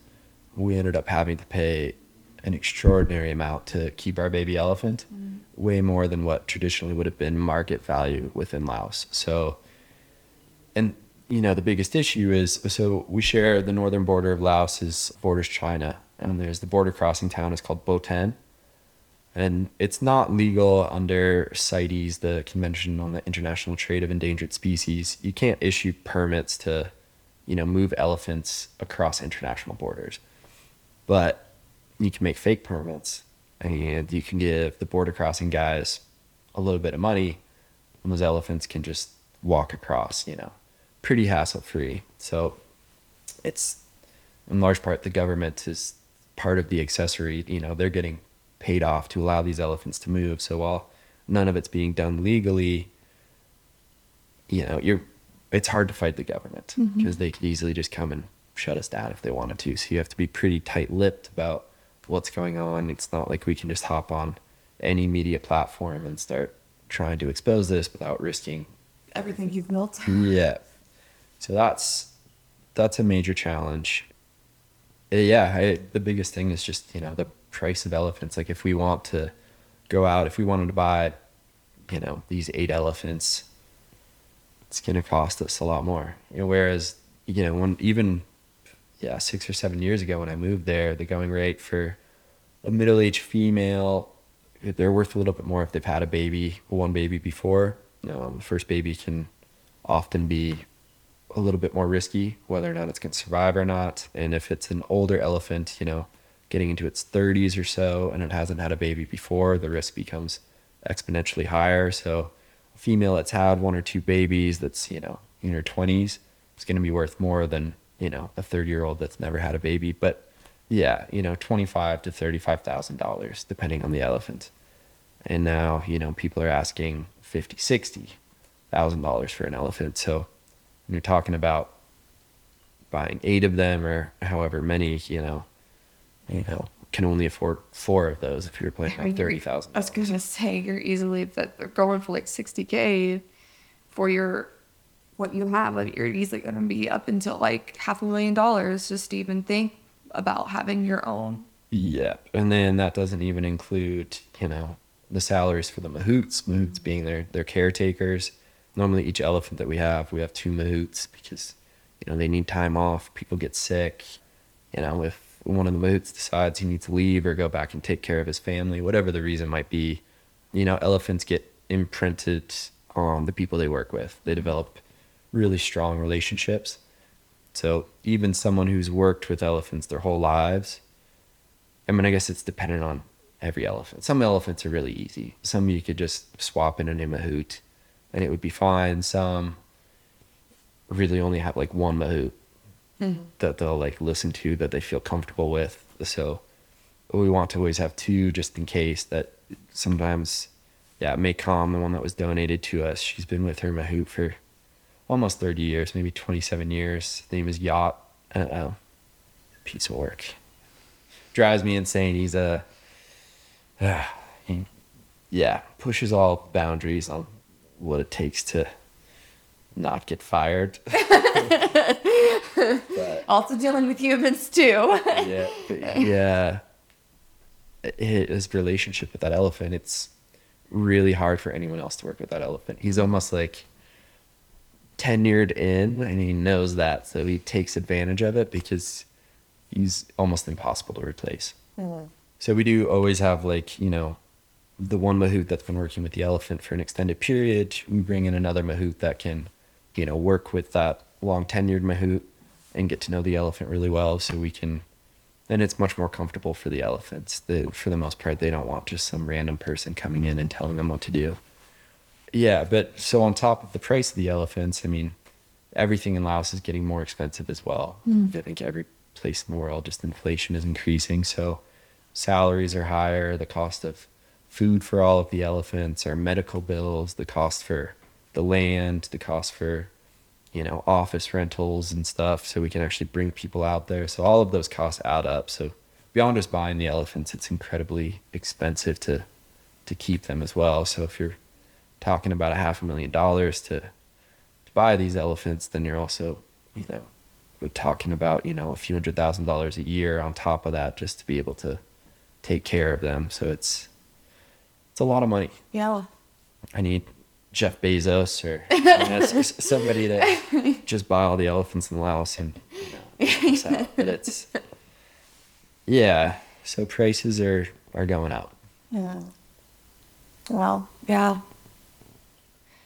We ended up having to pay an extraordinary amount to keep our baby elephant, mm-hmm. way more than what traditionally would have been market value within Laos. So, and you know the biggest issue is so we share the northern border of Laos is borders China, and there's the border crossing town is called Boten and it's not legal under CITES, the Convention on the International Trade of Endangered Species. You can't issue permits to, you know, move elephants across international borders, but you can make fake permits, and you can give the border crossing guys a little bit of money, and those elephants can just walk across. You know, pretty hassle free. So, it's in large part the government is part of the accessory. You know, they're getting paid off to allow these elephants to move. So while none of it's being done legally, you know, you're it's hard to fight the government mm-hmm. because they could easily just come and shut us down if they wanted to. So you have to be pretty tight-lipped about what's going on. It's not like we can just hop on any media platform and start trying to expose this without risking Everything you've built. yeah. So that's that's a major challenge. Uh, Yeah, I, the biggest thing is just you know the price of elephants. Like if we want to go out, if we wanted to buy, you know, these eight elephants, it's gonna cost us a lot more. You know, whereas you know when even yeah six or seven years ago when I moved there, the going rate for a middle-aged female, they're worth a little bit more if they've had a baby, one baby before. Um, the first baby can often be a little bit more risky, whether or not it's going to survive or not. And if it's an older elephant, you know, getting into its 30s or so, and it hasn't had a baby before, the risk becomes exponentially higher. So, a female that's had one or two babies that's, you know, in her 20s is going to be worth more than, you know, a 30 year old that's never had a baby. But yeah, you know, 25 to $35,000, depending on the elephant. And now, you know, people are asking 50, 60 thousand dollars for an elephant. So you're talking about buying eight of them or however many, you know, you know, can only afford four of those if you're playing at thirty thousand. I was gonna say you're easily that they're going for like sixty k for your what you have. Like you're easily gonna be up until like half a million dollars just to even think about having your own. Yeah, and then that doesn't even include you know the salaries for the mahouts. Mahouts being their their caretakers. Normally, each elephant that we have, we have two mahouts because you know they need time off. People get sick. You know, if one of the mahouts decides he needs to leave or go back and take care of his family, whatever the reason might be, you know, elephants get imprinted on the people they work with. They develop really strong relationships. So even someone who's worked with elephants their whole lives, I mean, I guess it's dependent on every elephant. Some elephants are really easy. Some you could just swap in a mahout and it would be fine. Some really only have like one mahout mm-hmm. that they'll like listen to that they feel comfortable with. So we want to always have two just in case that sometimes, yeah, Maycom, the one that was donated to us, she's been with her mahout for almost 30 years, maybe 27 years. The name is Yacht. Uh, piece of work. Drives me insane. He's a, uh, he, yeah, pushes all boundaries on what it takes to not get fired. also dealing with humans too. yeah, yeah. His relationship with that elephant, it's really hard for anyone else to work with that elephant. He's almost like tenured in and he knows that. So he takes advantage of it because he's almost impossible to replace. Mm-hmm. So we do always have like, you know, the one mahout that's been working with the elephant for an extended period. We bring in another mahout that can, you know, work with that long tenured mahout and get to know the elephant really well so we can and it's much more comfortable for the elephants. The, for the most part, they don't want just some random person coming in and telling them what to do. Yeah, but so on top of the price of the elephants, I mean, everything in Laos is getting more expensive as well. Mm. I think every place in the world, just inflation is increasing. So salaries are higher, the cost of food for all of the elephants, our medical bills, the cost for the land, the cost for you know, office rentals and stuff so we can actually bring people out there. So all of those costs add up. So beyond just buying the elephants, it's incredibly expensive to to keep them as well. So if you're talking about a half a million dollars to to buy these elephants, then you're also, you know, we're talking about, you know, a few hundred thousand dollars a year on top of that just to be able to take care of them. So it's it's a lot of money. Yeah. I need Jeff Bezos or you know, somebody to just buy all the elephants in Laos and you know, but it's yeah. So prices are are going up. Yeah. Well, yeah.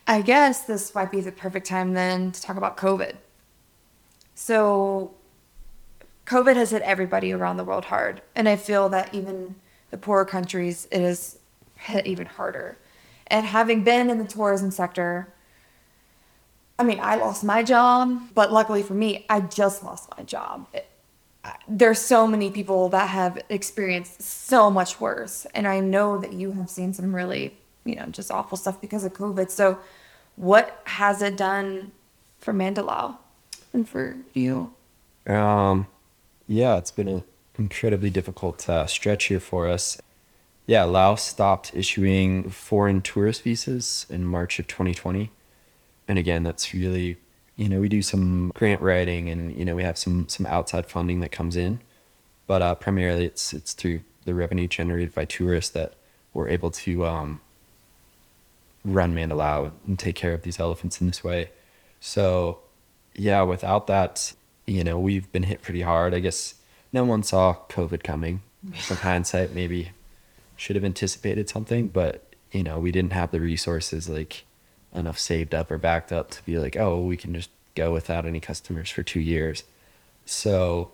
I guess this might be the perfect time then to talk about COVID. So, COVID has hit everybody around the world hard, and I feel that even the poorer countries, it has hit even harder. And having been in the tourism sector, I mean, I lost my job, but luckily for me, I just lost my job. It, there's so many people that have experienced so much worse. And I know that you have seen some really, you know, just awful stuff because of COVID. So, what has it done for Mandalao and for you? Um, yeah, it's been an incredibly difficult uh, stretch here for us. Yeah, Laos stopped issuing foreign tourist visas in March of 2020. And again, that's really, you know, we do some grant writing and, you know, we have some some outside funding that comes in. But uh, primarily it's it's through the revenue generated by tourists that we're able to um, run Mandalao and take care of these elephants in this way. So, yeah, without that, you know, we've been hit pretty hard. I guess no one saw COVID coming. From hindsight, maybe should have anticipated something, but you know, we didn't have the resources like enough saved up or backed up to be like, oh, we can just go without any customers for two years. So,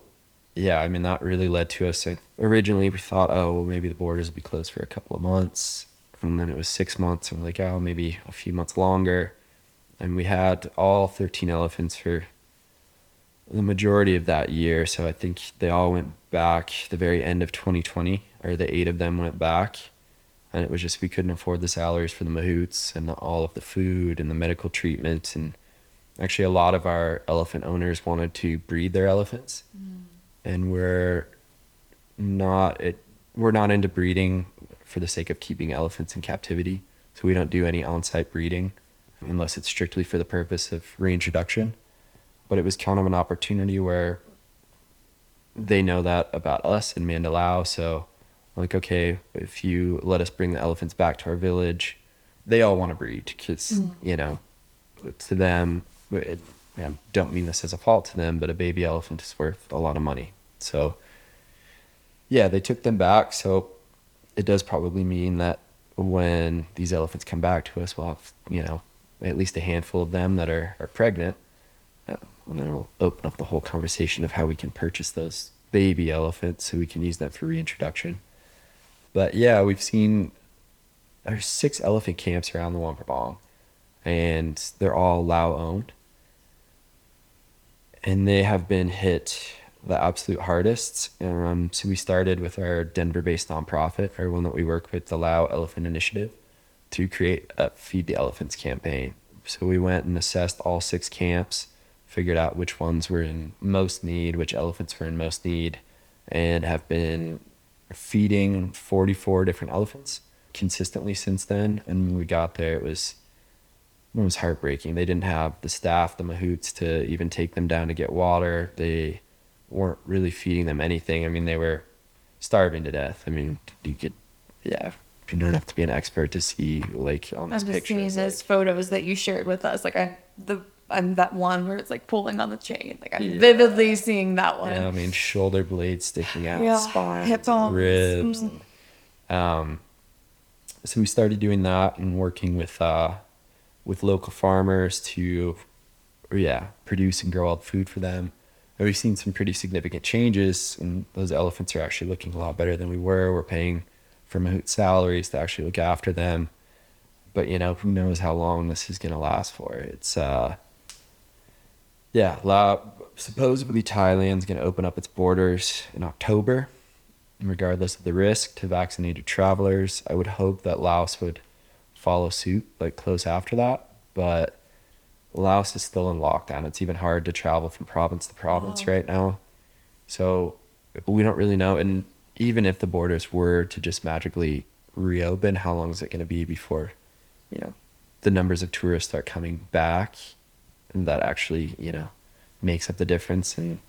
yeah, I mean, that really led to us. Originally, we thought, oh, well, maybe the borders will be closed for a couple of months. And then it was six months. And we're like, oh, maybe a few months longer. And we had all 13 elephants for the majority of that year. So I think they all went back the very end of 2020 or the eight of them went back and it was just we couldn't afford the salaries for the mahouts and all of the food and the medical treatment and actually a lot of our elephant owners wanted to breed their elephants, mm. and we're not it we're not into breeding for the sake of keeping elephants in captivity. So we don't do any on-site breeding unless it's strictly for the purpose of reintroduction. But it was kind of an opportunity where they know that about us in Mandalao. So, like, okay, if you let us bring the elephants back to our village, they all want to breed because, mm. you know, to them, it, I don't mean this as a fault to them, but a baby elephant is worth a lot of money. So, yeah, they took them back. So, it does probably mean that when these elephants come back to us, we'll have, you know, at least a handful of them that are, are pregnant. Uh, And then we'll open up the whole conversation of how we can purchase those baby elephants so we can use them for reintroduction. But yeah, we've seen there's six elephant camps around the Luang and they're all Lao owned. And they have been hit the absolute hardest. Um, so we started with our Denver-based nonprofit, everyone that we work with, the Lao Elephant Initiative, to create a Feed the Elephants campaign. So we went and assessed all six camps, figured out which ones were in most need, which elephants were in most need, and have been feeding 44 different elephants consistently since then. And when we got there, it was it was heartbreaking. They didn't have the staff, the mahouts, to even take them down to get water. They weren't really feeding them anything. I mean, they were starving to death. I mean, you could, yeah, you don't have to be an expert to see like on this I'm just seeing those photos that you shared with us. Like I the I'm that one where it's like pulling on the chain. Like I'm Yeah. vividly seeing that one. Yeah, I mean, shoulder blades sticking out, Yeah, spines, hip bones. ribs. Mm. Um, so we started doing that and working with uh, with local farmers to, yeah, produce and grow all the food for them. And we've seen some pretty significant changes, and those elephants are actually looking a lot better than we were. We're paying for mahout salaries to actually look after them, but you know, who knows how long this is going to last for? It's uh, yeah, La, supposedly Thailand's going to open up its borders in October, regardless of the risk to vaccinated travelers. I would hope that Laos would follow suit, like close after that. But Laos is still in lockdown. It's even hard to travel from province to province Wow. right now. So we don't really know. And even if the borders were to just magically reopen, how long is it going to be before, you know, the numbers of tourists start coming back and that actually, you know, makes up the difference and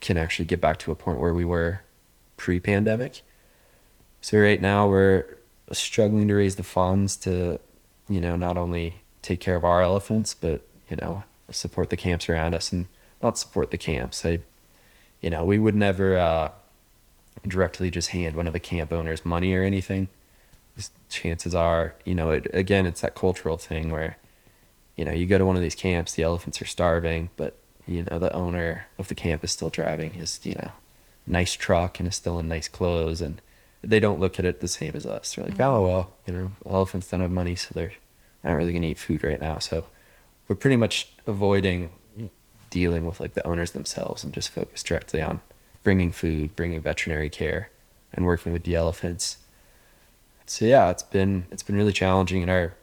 can actually get back to a point where we were pre-pandemic. So right now we're struggling to raise the funds to, you know, not only take care of our elephants, but you know, support the camps around us and not support the camps. I, you know, we would never uh, directly just hand one of the camp owners money or anything. Chances are, you know, it, again, it's that cultural thing where, you know, you go to one of these camps, the elephants are starving, but you know, the owner of the camp is still driving his, you know, nice truck and is still in nice clothes and they don't look at it the same as us. They're like, oh well, you know, elephants don't have money, so they're not really gonna eat food right now. So we're pretty much avoiding dealing with like the owners themselves and just focus directly on bringing food, bringing veterinary care, and working with the elephants. So yeah, it's been it's been really challenging, and our,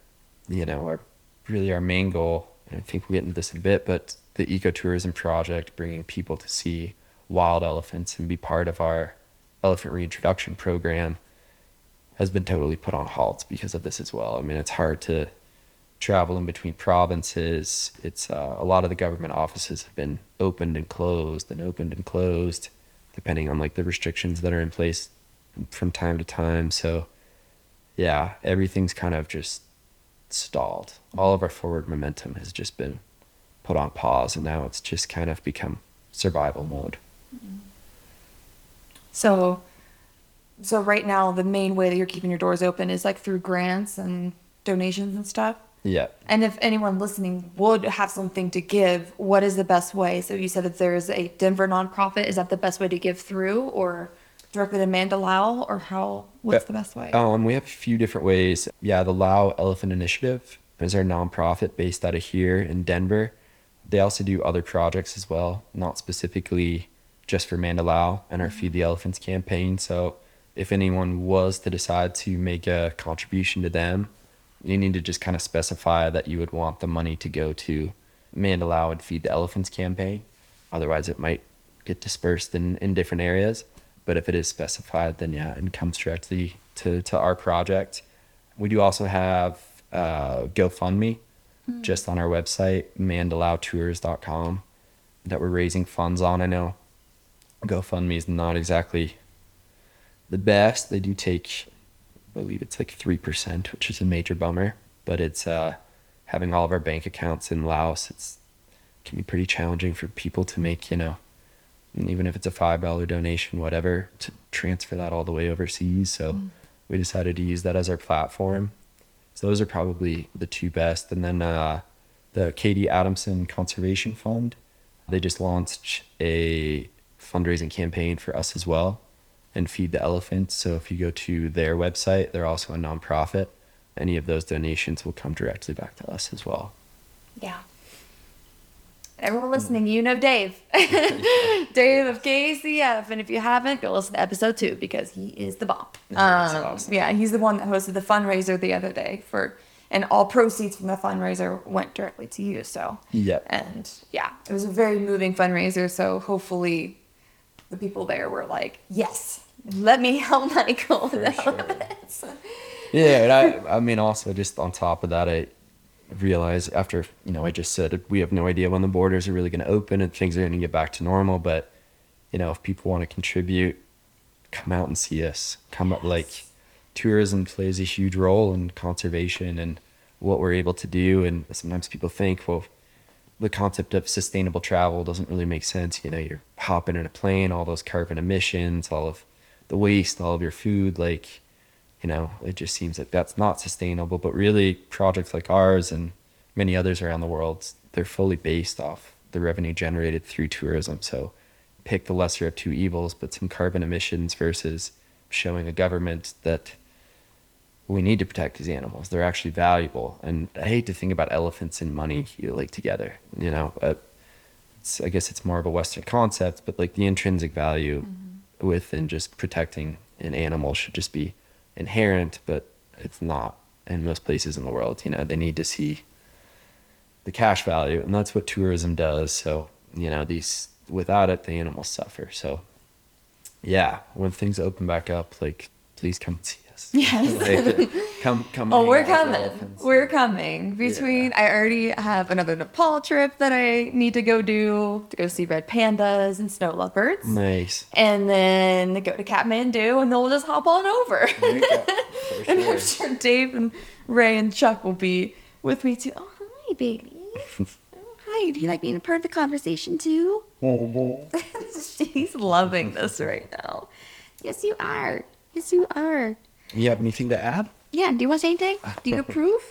you know, our really our main goal. And I think we'll get into this in a bit, but the ecotourism project, bringing people to see wild elephants and be part of our elephant reintroduction program, has been totally put on halt because of this as well. I mean, it's hard to travel in between provinces. It's uh, a lot of the government offices have been opened and closed and opened and closed, depending on like the restrictions that are in place from time to time. So, yeah, everything's kind of just stalled. All of our forward momentum has just been put on pause, and now it's just kind of become survival mode. So, so right now the main way that you're keeping your doors open is like through grants and donations and stuff. Yeah. And if anyone listening would have something to give, what is the best way? So you said that there's a Denver nonprofit. Is that the best way to give through, or directly to Mandalao, or how? What's Uh, the best way? Um, we have a few different ways. Yeah, the Lao Elephant Initiative is our nonprofit based out of here in Denver. They also do other projects as well, not specifically just for Mandalao and our Feed the Elephants campaign. So if anyone was to decide to make a contribution to them, you need to just kind of specify that you would want the money to go to Mandalao and Feed the Elephants campaign. Otherwise, it might get dispersed in, in different areas. But if it is specified, then yeah, and comes directly to, to our project. We do also have uh, GoFundMe just on our website, mandalaotours.com, that we're raising funds on. I know GoFundMe is not exactly the best. They do take, believe it's like 3%, which is a major bummer. But it's uh, having all of our bank accounts in Laos, it's can be pretty challenging for people to make, you know, even if it's a $5 donation, whatever, to transfer that all the way overseas. So we decided to use that as our platform. So those are probably the two best. And then uh, the Katie Adamson Conservation Fund, they just launched a fundraising campaign for us as well and Feed the Elephants. So if you go to their website, they're also a nonprofit. Any of those donations will come directly back to us as well. Yeah. Everyone listening, you know Dave. Dave of KCF. And if you haven't, go listen to episode two because he is the bomb. Um, awesome. Yeah, he's the one that hosted the fundraiser the other day for, and all proceeds from the fundraiser went directly to you. So, Yep. and yeah, it was a very moving fundraiser. So hopefully the people there were like, yes, let me help Michael. For sure. Yeah, and I, I mean, also just on top of that, I realize after you know I just said we have no idea when the borders are really going to open and things are going to get back to normal. But you know, if people want to contribute, come out and see us. Come up like tourism plays a huge role in conservation and what we're able to do. And sometimes people think, well, the concept of sustainable travel doesn't really make sense. You know, you're hopping in a plane, all those carbon emissions, all of the waste, all of your food, like you know, it just seems like that's not sustainable. But really, projects like ours and many others around the world, they're fully based off the revenue generated through tourism. So pick the lesser of two evils, but some carbon emissions versus showing a government that we need to protect these animals. They're actually valuable. And I hate to think about elephants and money like together, you know. Uh, it's, I guess it's more of a Western concept, but like the intrinsic value within just protecting an animal should just be inherent, but it's not in most places in the world. You know, they need to see the cash value, and that's what tourism does. So, you know, these without it, the animals suffer. So, yeah, when things open back up, like please come see us. Yes. Like, come, come. Oh, we're out with the coming. We're coming. Between, I already have another Nepal trip that I need to go do to go see red pandas and snow leopards. Nice. And then go to Kathmandu, and then we'll just hop on over. There you go. For and I'm sure. sure Dave and Ray and Chuck will be with me too. Oh, hi, baby. Oh, hi. Do you like being a part of the conversation too? She's loving this right now. Yes, you are. Yes, you are. You have anything to add? Yeah, do you want to say anything? Do you approve?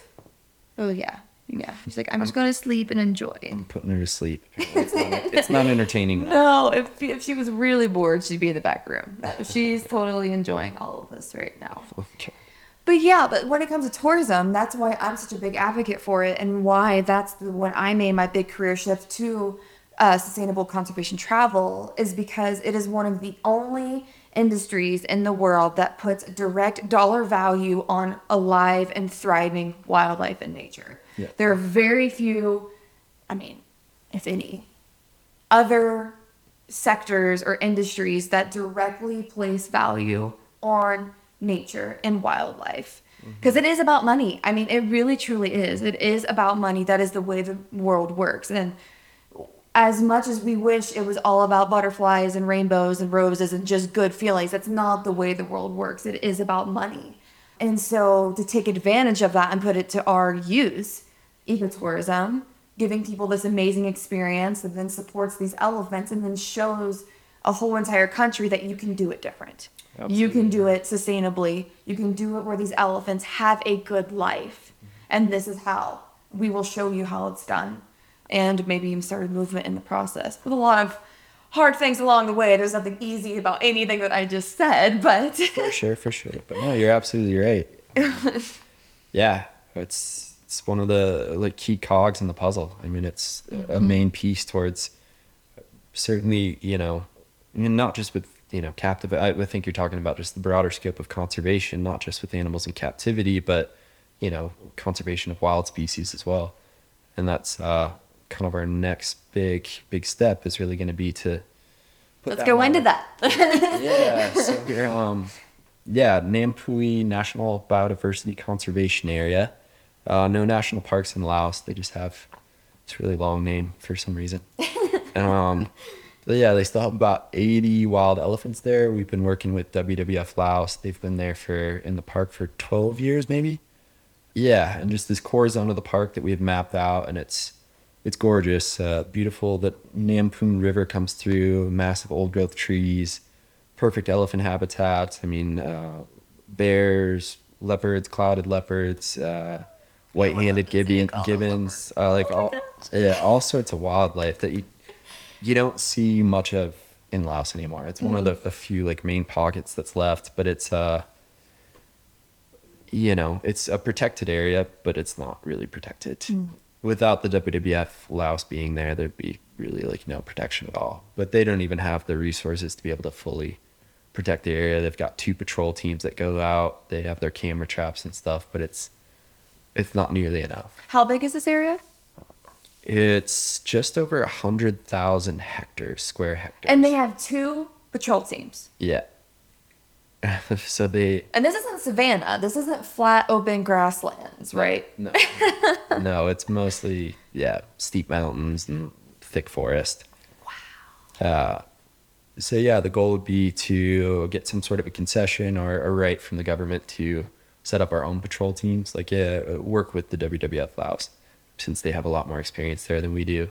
Oh, yeah. Yeah. She's like, I'm just going to sleep and enjoy. I'm putting her to sleep. It's not, it's not entertaining. No, if, if she was really bored, she'd be in the back room. She's totally enjoying all of this right now. Okay. But yeah, but when it comes to tourism, that's why I'm such a big advocate for it, and why that's the, when I made my big career shift to uh, sustainable conservation travel is because it is one of the only industries in the world that puts direct dollar value on alive and thriving wildlife and nature. Yeah. There are very few, I mean, if any, other sectors or industries that directly place value on nature and wildlife. Mm-hmm. Because it is about money. I mean it really truly is. It is about money. That is the way the world works. And as much as we wish it was all about butterflies and rainbows and roses and just good feelings that's not the way the world works. It is about money. And so to take advantage of that and put it to our use ecotourism giving people this amazing experience that then supports these elephants and then shows a whole entire country that you can do it different. You can do it sustainably. You can do it where these elephants have a good life. And this is how we will show you how it's done and maybe even start a movement in the process with a lot of hard things along the way there's nothing easy about anything that i just said but For sure, for sure. But no, you're absolutely right. yeah, it's it's one of the like key cogs in the puzzle. I mean, it's a main piece towards certainly, you know, I mean, not just with you know captive. I, I think you're talking about just the broader scope of conservation, not just with animals in captivity, but you know, conservation of wild species as well. And that's uh, kind of our next big big step is really going to be to put Let's go into that. yeah. So we're, um, yeah, Nam Poui National Biodiversity Conservation Area. Uh, no national parks in Laos. They just have it's a really long name for some reason. um, but yeah, they still have about 80 wild elephants there. We've been working with WWF Laos. They've been there for in the park for 12 years, maybe. Yeah, and just this core zone of the park that we have mapped out, and it's it's gorgeous, uh, beautiful. The Nampoon River comes through, massive old growth trees, perfect elephant habitats. I mean, uh, bears, leopards, clouded leopards, uh, white-handed gibbon, gibbons, uh, like all, yeah, all sorts of wildlife that you you don't see much of in Laos anymore. It's one of the, the few like main pockets that's left, but it's uh you know, it's a protected area, but it's not really protected. Without the WWF Laos being there, there'd be really like no protection at all. But they don't even have the resources to be able to fully protect the area. They've got two patrol teams that go out. They have their camera traps and stuff, but it's it's not nearly enough. How big is this area? It's just over a hundred thousand hectares, square hectares. And they have two patrol teams. yeah. so they And this isn't savannah. This isn't flat, open grasslands, right? no, no, it's mostly yeah, steep mountains and thick forest. Wow. Uh, so yeah, the goal would be to get some sort of a concession or a right from the government to set up our own patrol teams, like yeah, work with the WWF Laos, since they have a lot more experience there than we do.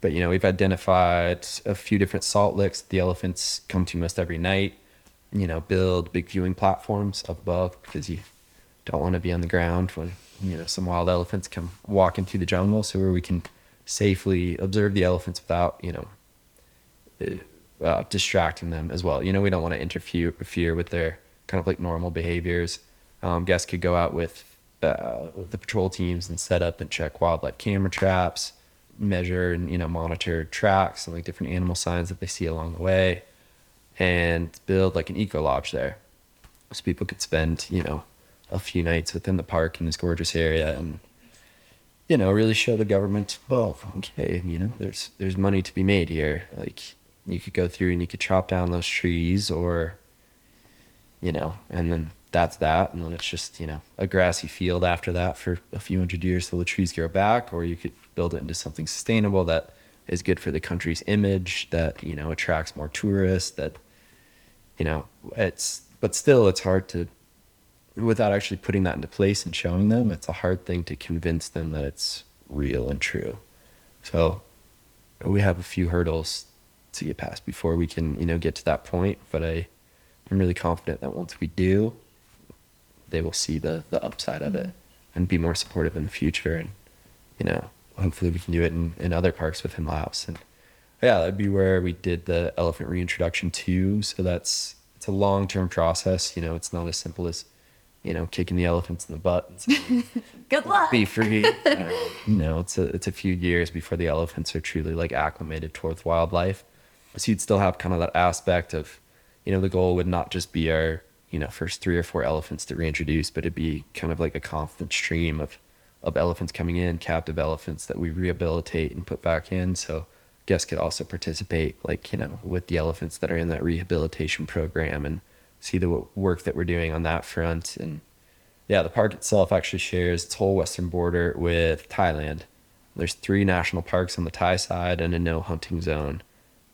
But you know, we've identified a few different salt licks the elephants come to most every night. You know, build big viewing platforms above because you don't want to be on the ground when you know some wild elephants come walking through the jungle. So where we can safely observe the elephants without you know uh, uh, distracting them as well. You know, we don't want to interfere with their kind of like normal behaviors. Um, guests could go out with uh, the patrol teams and set up and check wildlife camera traps, measure and you know monitor tracks and like different animal signs that they see along the way, and build like an eco lodge there, so people could spend you know a few nights within the park in this gorgeous area and you know really show the government well okay you know there's there's money to be made here. Like you could go through and you could chop down those trees or you know and then that's that. And then it's just you know a grassy field after that for a few hundred years till the trees grow back or you could build it into something sustainable that is good for the country's image that you know attracts more tourists that you know it's but still it's hard to without actually putting that into place and showing them it's a hard thing to convince them that it's real and true. So we have a few hurdles to get past before we can you know get to that point but i i'm really confident that once we do they will see the the upside of it mm-hmm. and be more supportive in the future and you know hopefully we can do it in, in other parks within laos and yeah that'd be where we did the elephant reintroduction too so that's it's a long-term process you know it's not as simple as you know kicking the elephants in the butt and saying, Good luck. be free. Uh, you know, it's a it's a few years before the elephants are truly like acclimated towards wildlife. So you'd still have kind of that aspect of, you know, the goal would not just be our you know first three or four elephants to reintroduce, but it'd be kind of like a constant stream of of elephants coming in, captive elephants that we rehabilitate and put back in. So guests could also participate, like you know, with the elephants that are in that rehabilitation program and see the wo- work that we're doing on that front and yeah, the park itself actually shares its whole western border with Thailand. There's three national parks on the Thai side and a no hunting zone.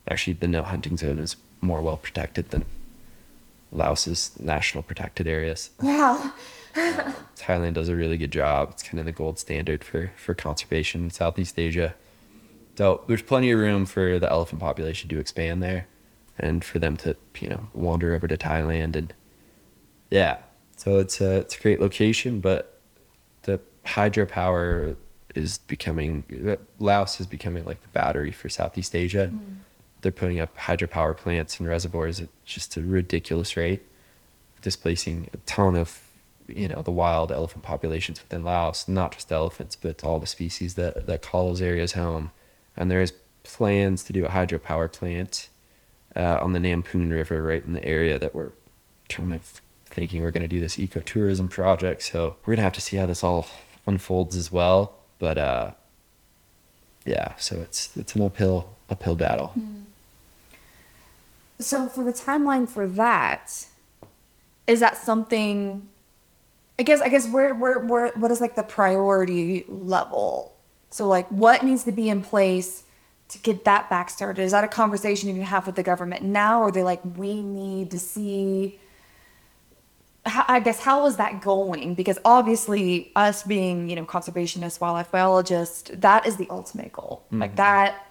Actually, the no hunting zone is more well protected than Laos's national protected areas. Wow. Thailand does a really good job. It's kind of the gold standard for, for conservation in Southeast Asia. So there's plenty of room for the elephant population to expand there and for them to, you know, wander over to Thailand and yeah. So it's a it's a great location, but the hydropower is becoming Laos is becoming like the battery for Southeast Asia. Mm. They're putting up hydropower plants and reservoirs at just a ridiculous rate, displacing a ton of you know the wild elephant populations within Laos, not just elephants, but all the species that that call those areas home. And there is plans to do a hydropower plant uh, on the Nampoon River, right in the area that we're kind of thinking we're going to do this ecotourism project. So we're gonna have to see how this all unfolds as well. But uh, yeah, so it's it's an uphill uphill battle. So for the timeline for that, is that something? I guess I guess where where where what is like the priority level? So like what needs to be in place to get that back started? Is that a conversation you can have with the government now, or are they like we need to see? How, I guess how is that going? Because obviously, us being you know conservationists, wildlife biologists, that is the ultimate goal. Like mm-hmm. that,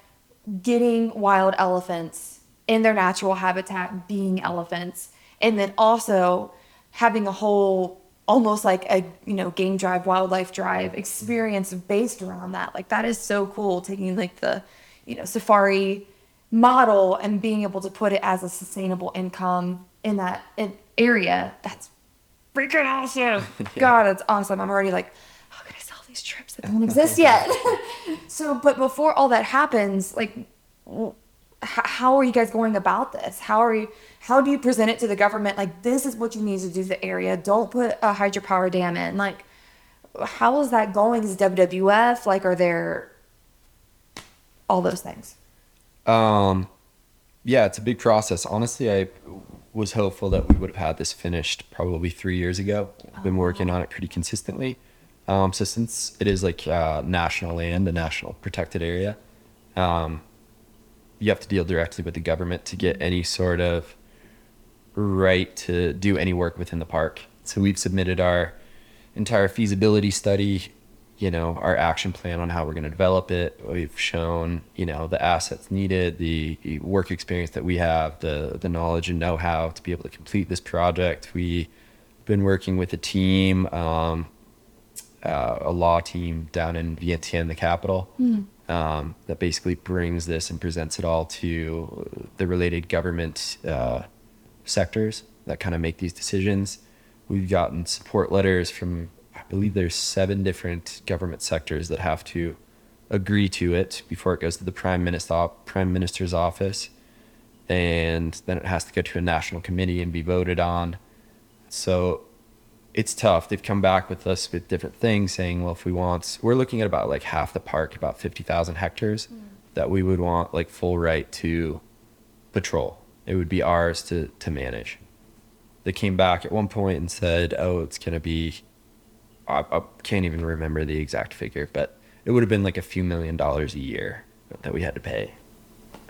getting wild elephants in their natural habitat, being elephants, and then also having a whole almost like a you know game drive wildlife drive experience based around that. Like that is so cool taking like the you know safari model and being able to put it as a sustainable income in that in area. That's freaking awesome. God it's awesome. I'm already like how can i sell these trips that don't exist yet? So but before all that happens like how are you guys going about this? How are you how do you present it to the government? Like this is what you need to do to the area. Don't put a hydropower dam in. Like how is that going? Is wwf like are there all those things? Um, yeah, it's a big process. Honestly, I was hopeful that we would have had this finished probably three years ago. I've been working on it pretty consistently. Um, so since it is like uh, national land, a national protected area, um, you have to deal directly with the government to get any sort of right to do any work within the park. So we've submitted our entire feasibility study, you know, our action plan on how we're going to develop it. We've shown, you know, the assets needed, the work experience that we have, the the knowledge and know-how to be able to complete this project. We've been working with a team, um, uh, a law team down in Vientiane, the capital, um, that basically brings this and presents it all to the related government uh, sectors that kind of make these decisions. We've gotten support letters from, I believe there's seven different government sectors that have to agree to it before it goes to the prime minister prime minister's office, and then it has to go to a national committee and be voted on. So it's tough. They've come back with us with different things saying, well, if we want, we're looking at about like half the park, about 50,000 hectares mm. that we would want like full right to patrol. It would be ours to, to manage. They came back at one point and said, oh, it's going to be, I, I can't even remember the exact figure, but it would have been like a few million dollars a year that we had to pay.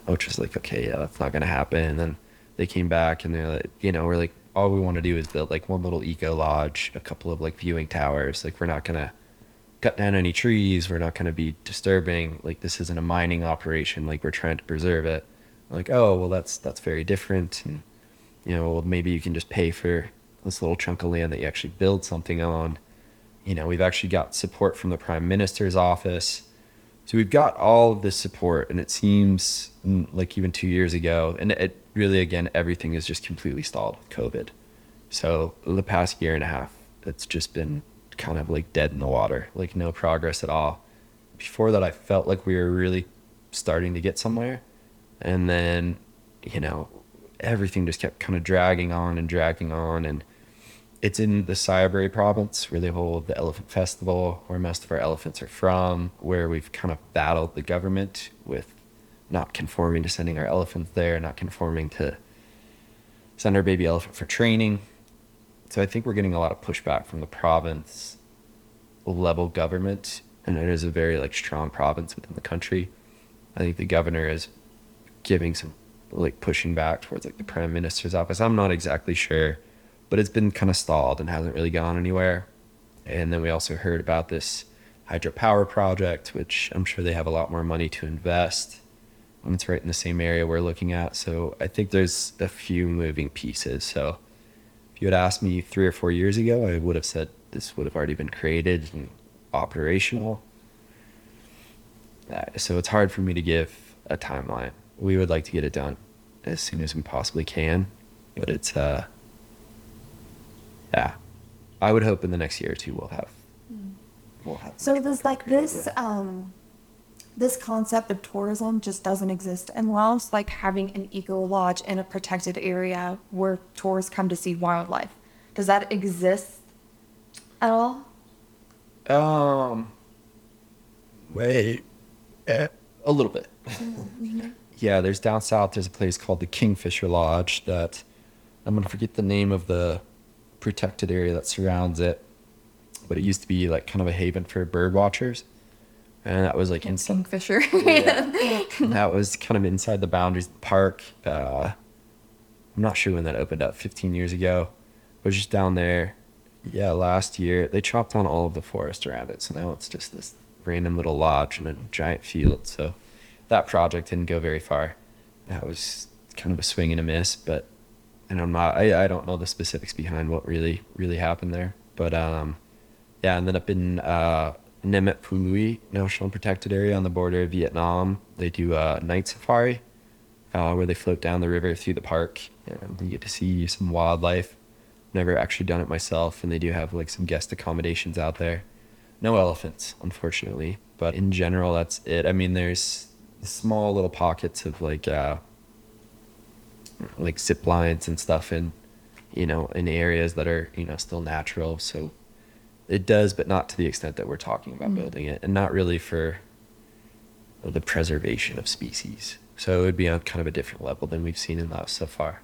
Which was like, okay, yeah, that's not going to happen. And then they came back and they're like, you know, we're like, all we want to do is build like one little eco lodge, a couple of like viewing towers. Like, we're not going to cut down any trees. We're not going to be disturbing. Like, this isn't a mining operation. Like, we're trying to preserve it. Like, oh, well, that's that's very different. And you know, well, maybe you can just pay for this little chunk of land that you actually build something on. You know, we've actually got support from the prime minister's office. So we've got all of this support, and it seems mm, like even two years ago, and it really, again, everything is just completely stalled with COVID. So the past year and a half, it's just been kind of like dead in the water, like no progress at all. Before that, I felt like we were really starting to get somewhere. And then, you know, everything just kept kind of dragging on and dragging on. And it's in the Sayaboury province where they hold the Elephant Festival, where most of our elephants are from, where we've kind of battled the government with not conforming to sending our elephants there, not conforming to send our baby elephant for training. So I think we're getting a lot of pushback from the province level government, and it is a very like strong province within the country. I think the governor is giving some like pushing back towards like the prime minister's office. I'm not exactly sure, but it's been kind of stalled and hasn't really gone anywhere. And then we also heard about this hydropower project, which I'm sure they have a lot more money to invest. And it's right in the same area we're looking at. So I think there's a few moving pieces. So if you had asked me three or four years ago, I would have said this would have already been created and operational. Uh, So it's hard for me to give a timeline. We would like to get it done as soon as we possibly can, but it's uh, yeah. I would hope in the next year or two we'll have. We'll have. So there's like this um this concept of tourism just doesn't exist in Laos, like having an eco lodge in a protected area where tourists come to see wildlife. Does that exist at all? Um. Wait. Uh, A little bit. yeah, there's down south. There's a place called the Kingfisher Lodge that I'm gonna forget the name of the protected area that surrounds it, but it used to be like kind of a haven for bird watchers, and that was like inside. Kingfisher. that was kind of inside the boundaries of the park. Uh, I'm not sure when that opened up. 15 years ago, it was just down there. Yeah, last year they chopped on all of the forest around it, so now it's just this random little lodge in a giant field. So that project didn't go very far. That was kind of a swing and a miss, but and I'm not I, I don't know the specifics behind what really really happened there. But um yeah, and then up in uh Nam Et-Phou Louey National Protected Area on the border of Vietnam, they do a night safari uh, where they float down the river through the park and you get to see some wildlife. Never actually done it myself, and they do have like some guest accommodations out there. No elephants, unfortunately, but in general, that's it. I mean, there's small little pockets of like uh, like zip lines and stuff in you know in areas that are you know still natural so it does but not to the extent that we're talking about mm. building it and not really for the preservation of species so it would be on kind of a different level than we've seen in Laos so far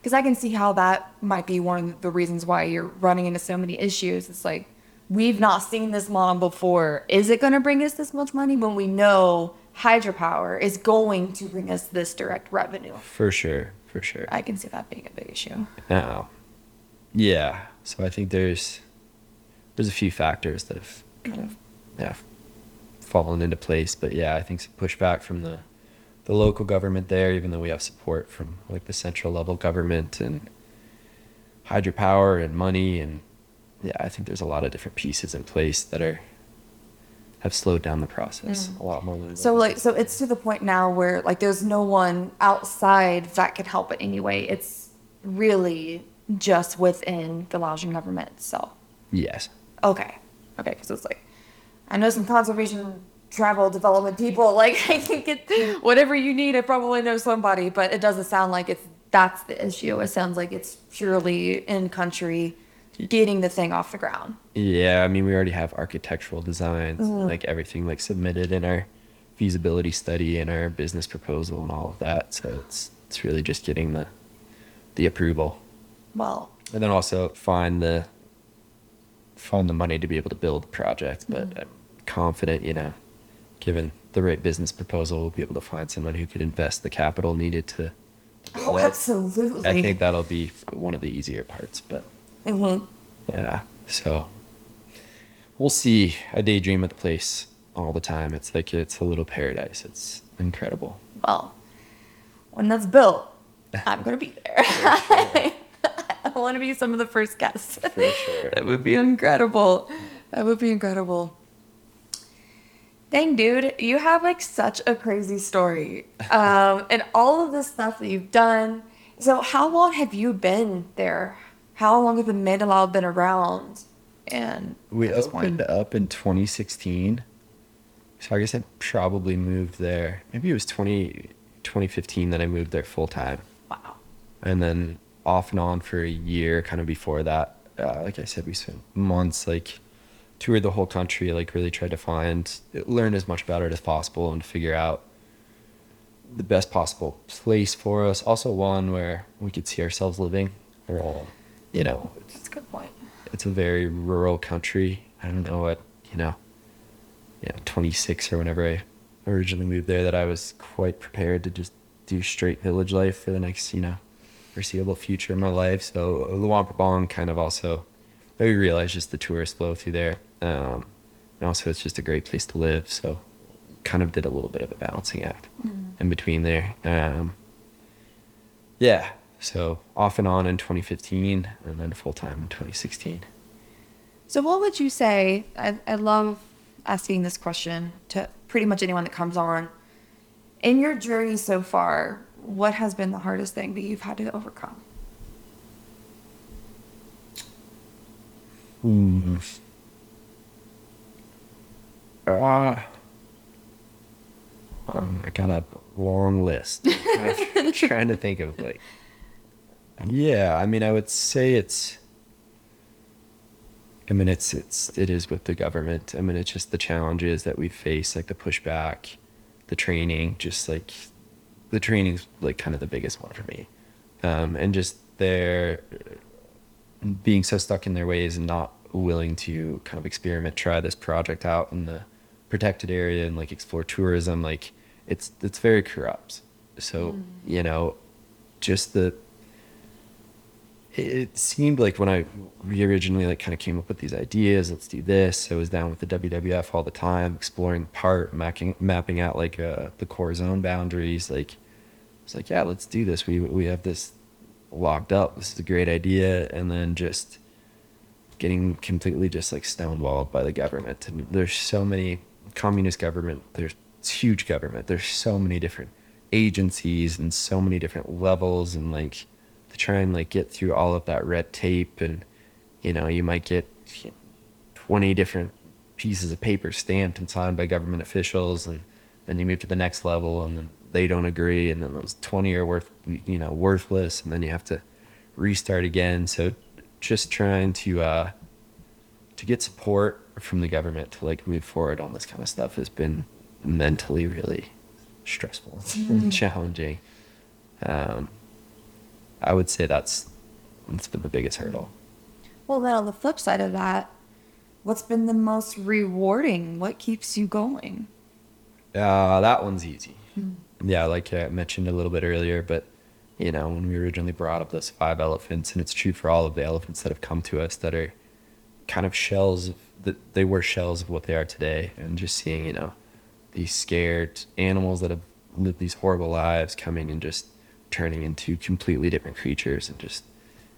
Because I can see how that might be one of the reasons why you're running into so many issues. It's like, we've not seen this model before. Is it going to bring us this much money when we know hydropower is going to bring us this direct revenue? for sure for sure I can see that being a big issue. now yeah so i think there's there's a few factors that have kind of yeah fallen into place but yeah i think some pushback from the the local government there even though we have support from like the central level government and hydropower and money and yeah i think there's a lot of different pieces in place that are have slowed down the process mm. a lot more than So like so it's to the point now where like there's no one outside that could help it anyway. It's really just within the Laotian government itself. yes Okay. Okay, because it's like I know some conservation travel development people, like I think get whatever you need, I probably know somebody, but it doesn't sound like it's that's the issue. It sounds like it's purely in country getting the thing off the ground. Yeah, I mean, we already have architectural designs, mm-hmm. like everything like submitted in our feasibility study and our business proposal and all of that. So it's it's really just getting the the approval, Well, and then also find the find the money to be able to build the project. But I'm confident, you know, given the right business proposal, we'll be able to find someone who could invest the capital needed to. oh, absolutely. I think that'll be one of the easier parts, but Mhm. Yeah. So we'll see. I daydream at the place all the time. It's like it's a little paradise. It's incredible. Well, when that's built, I'm gonna be there. I want to be some of the first guests. For sure. That would be incredible. That would be incredible. Dang, dude, you have like such a crazy story. Um, and all of this stuff that you've done. So, how long have you been there? How long have the Mandalao been around? And We opened up in 2016. So I guess I probably moved there. Maybe it was 20, 2015 that I moved there full time. wow. and then off and on for a year kind of before that. Uh, like i said we spent months like toured the whole country like really tried to find learn as much about it as possible and figure out the best possible place for us. Also one where we could see ourselves living. Or you know That's a good point. it's a very rural country. I don't know what you know yeah 26 or whenever i originally moved there that i was quite prepared to just do straight village life for the next you know foreseeable future in my life. So luang prabang kind of also we realized just the tourist flow through there. Um, and also it's just a great place to live. So kind of did a little bit of a balancing act in between there. Um, yeah so off and on in 2015 and then full-time in 2016 So, what would you say? I, I love asking this question to pretty much anyone that comes on. In your journey so far, what has been the hardest thing that you've had to overcome? Hmm. Uh, um, I got a long list. I'm trying to think of like. Yeah, I mean, I would say it's. I mean, it's it's it is with the government. I mean, it's just the challenges that we face, like the pushback, the training, just like the training's like kind of the biggest one for me. Um, and just their being so stuck in their ways and not willing to kind of experiment, try this project out in the protected area and like explore tourism, like it's it's very corrupt. So, Mm. you know, just the it, seemed like when I we originally like kind of came up with these ideas, let's do this. I was down with the WWF all the time, exploring the part, mapping mapping out like uh, the core zone boundaries. Like it's like, yeah, let's do this. We we have this locked up. This is a great idea, and then just getting completely just like stonewalled by the government. And there's so many communist government. There's huge government. There's so many different agencies and so many different levels and like to try and like get through all of that red tape and you know you might get 20 different pieces of paper stamped and signed by government officials and then you move to the next level and then they don't agree and then those 20 are worth you know worthless and then you have to restart again. So just trying to uh to get support from the government to like move forward on this kind of stuff has been mentally really stressful and challenging. Um i would say that's that's been the biggest hurdle Well, then on the flip side of that, what's been the most rewarding? What keeps you going? Uh, that one's easy. Yeah, like I mentioned a little bit earlier, but you know, when we originally brought up those five elephants, and it's true for all of the elephants that have come to us that are kind of shells of that they were shells of what they are today, and just seeing, you know, these scared animals that have lived these horrible lives coming and just turning into completely different creatures and just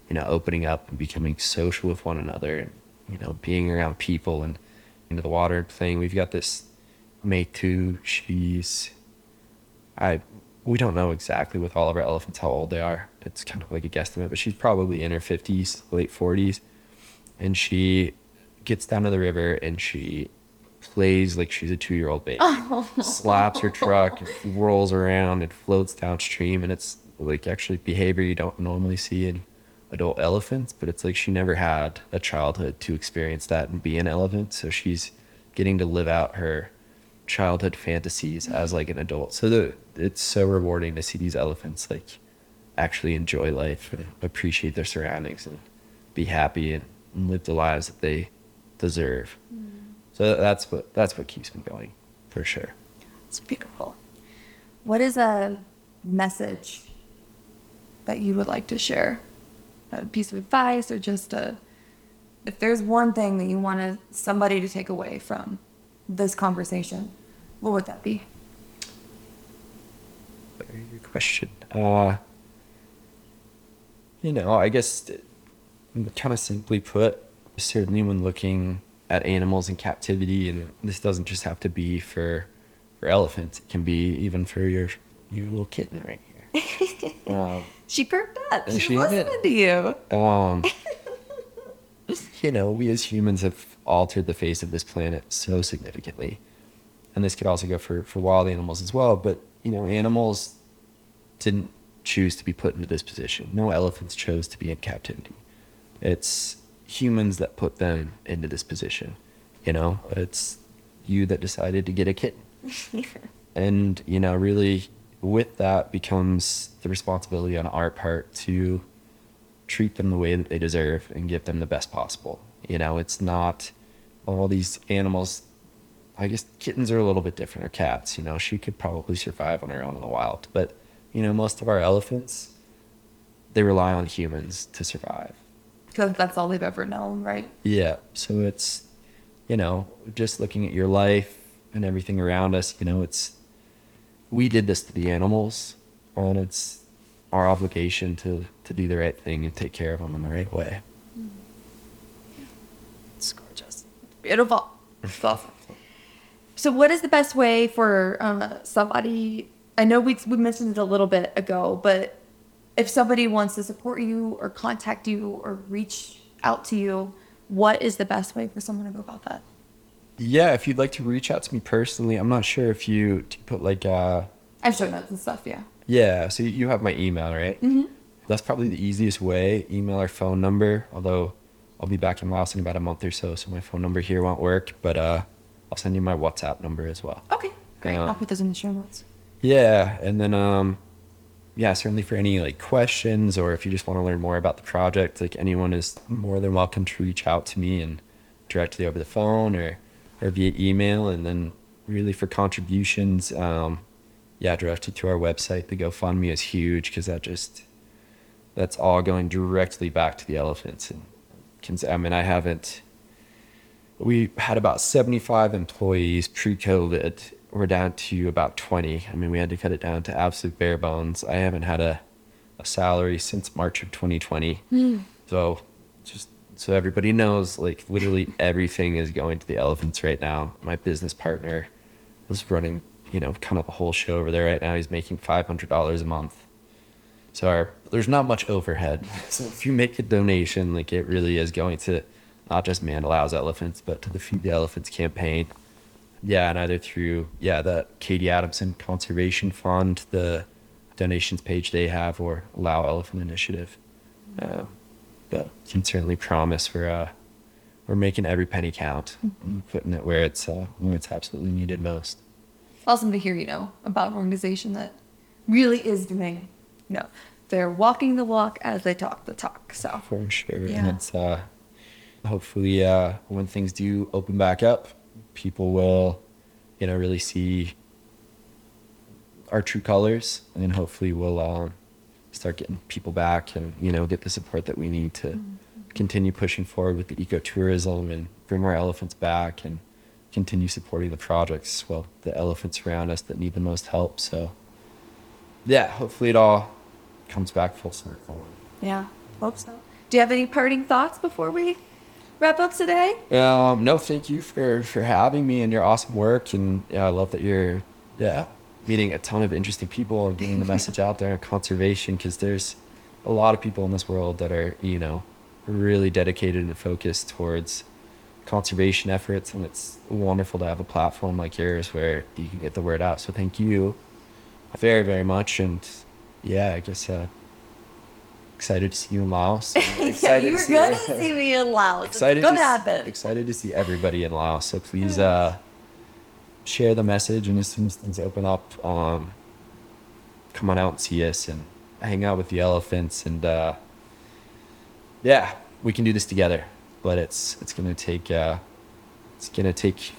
you know opening up and becoming social with one another and you know being around people and into the water and playing. We've got this Meitu she's I we don't know exactly with all of our elephants how old they are. It's kind of like a guesstimate but she's probably in her 50s late 40s and she gets down to the river and she plays like she's a two-year-old baby. Oh. Slaps her truck rolls around and floats downstream and it's like actually behavior you don't normally see in adult elephants but it's like she never had a childhood to experience that and be an elephant so she's getting to live out her childhood fantasies as mm-hmm. like an adult. So the, it's so rewarding to see these elephants like actually enjoy life and appreciate their surroundings and be happy and, and live the lives that they deserve. Mm-hmm. So that's what that's what keeps me going for sure. It's beautiful. What is a message that you would like to share? A piece of advice or just a if there's one thing that you wanted somebody to take away from this conversation, what would that be? Very good question. Uh, you know, I guess kind of simply put, certainly when looking at animals in captivity, and this doesn't just have to be for for elephants; it can be even for your your little kitten right here. um, She perked up. She's she listening did. to you. um, you know, we as humans have altered the face of this planet so significantly. And this could also go for, for wild animals as well. But, you know, animals didn't choose to be put into this position. No elephants chose to be in captivity. It's humans that put them into this position. You know, it's you that decided to get a kitten. and you know really with that becomes the responsibility on our part to treat them the way that they deserve and give them the best possible you know it's not all these animals i guess kittens are a little bit different or cats you know she could probably survive on her own in the wild but you know most of our elephants they rely on humans to survive Because that's all they've ever known, right? yeah. So it's, you know, just looking at your life and everything around us, you know, it's, we did this to the animals and it's our obligation to, to do the right thing and take care of them in the right way. It's gorgeous. Beautiful. It's awesome. So, what is the best way for um, somebody? I know we we mentioned it a little bit ago, but if somebody wants to support you or contact you or reach out to you, what is the best way for someone to go about that? Yeah. If you'd like to reach out to me personally, I'm not sure if you put like, uh, I'm showing notes and stuff. Yeah. yeah. So you have my email, right? Mm-hmm. That's probably the easiest way. Email or phone number, although I'll be back in Laos in about a month or so, so my phone number here won't work, but, uh, I'll send you my WhatsApp number as well. Okay. Great. Uh, I'll put those in the show notes. Yeah, and then um, yeah, certainly for any like questions or if you just want to learn more about the project, like anyone is more than welcome to reach out to me and directly over the phone or via email. And then really for contributions, um, yeah, directly to our website. The GoFundMe is huge because that just that's all going directly back to the elephants. And cons- I mean, I haven't. We had about 75 employees pre-COVID. We're down to about 20. I mean, we had to cut it down to absolute bare bones. I haven't had a, a salary since March of 2020. So, just so everybody knows, like literally everything is going to the elephants right now. My business partner is running, you know, kind of a whole show over there right now. He's making $500 a month. So our, there's not much overhead. So if you make a donation, like it really is going to not just Mandalao's elephants, but to the Feed the Elephants campaign. Yeah, and either through yeah the Katie Adamson Conservation Fund, the donations page they have, or Lao Elephant Initiative. Uh, but can certainly promise we're uh, we're making every penny count, and putting it where it's uh, where it's absolutely needed most. awesome to hear, you know, about an organization that really is doing, you know, they're walking the walk as they talk the talk. So, For sure. Yeah. And it's uh hopefully uh when things do open back up, people will, you know, really see our true colors and then hopefully we'll um start getting people back and, you know, get the support that we need to continue pushing forward with the ecotourism and bring our elephants back and continue supporting the projects, well, the elephants around us that need the most help. So yeah, hopefully it all comes back full circle. yeah, hope so. Do you have any parting thoughts before we wrap up today? Um, no, thank you for for having me and your awesome work. And yeah, I love that you're yeah meeting a ton of interesting people and getting the message out there on conservation because there's a lot of people in this world that are you know really dedicated and focused towards conservation efforts, and it's wonderful to have a platform like yours where you can get the word out. So thank you very very much, and yeah, I guess uh, excited to see you in Laos. yeah, you to were see- gonna see me in Laos. excited it's gonna to, happen. excited to see everybody in Laos. So please uh, share the message, and as soon as things open up, um, come on out and see us and hang out with the elephants. And uh, yeah, we can do this together. But it's it's gonna take uh, it's gonna take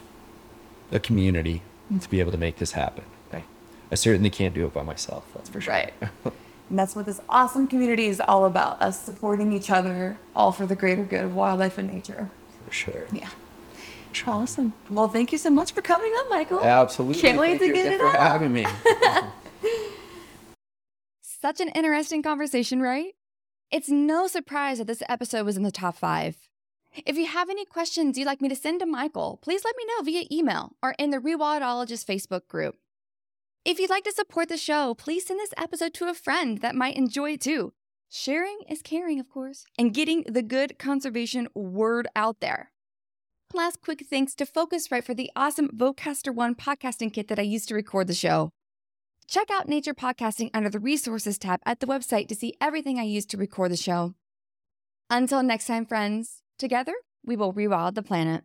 a community to be able to make this happen. I, I certainly can't do it by myself. That's for sure. Right. And that's what this awesome community is all about us supporting each other, all for the greater good of wildlife and nature. For sure. Yeah. Awesome. Well, thank you so much for coming on, Michael. Absolutely. Can't wait Thank to you get it for out. having me. Such an interesting conversation, right? It's no surprise that this episode was in the top five. If you have any questions you'd like me to send to Michael, please let me know via email or in the Rewildologist Facebook group. If you'd like to support the show, please send this episode to a friend that might enjoy it too. Sharing is caring, of course, and getting the good conservation word out there. Last quick thanks to Focusrite for the awesome Vocaster One podcasting kit that I used to record the show. Check out Nature Podcasting under the Resources tab at the website to see everything I used to record the show. Until next time, friends, together we will rewild the planet.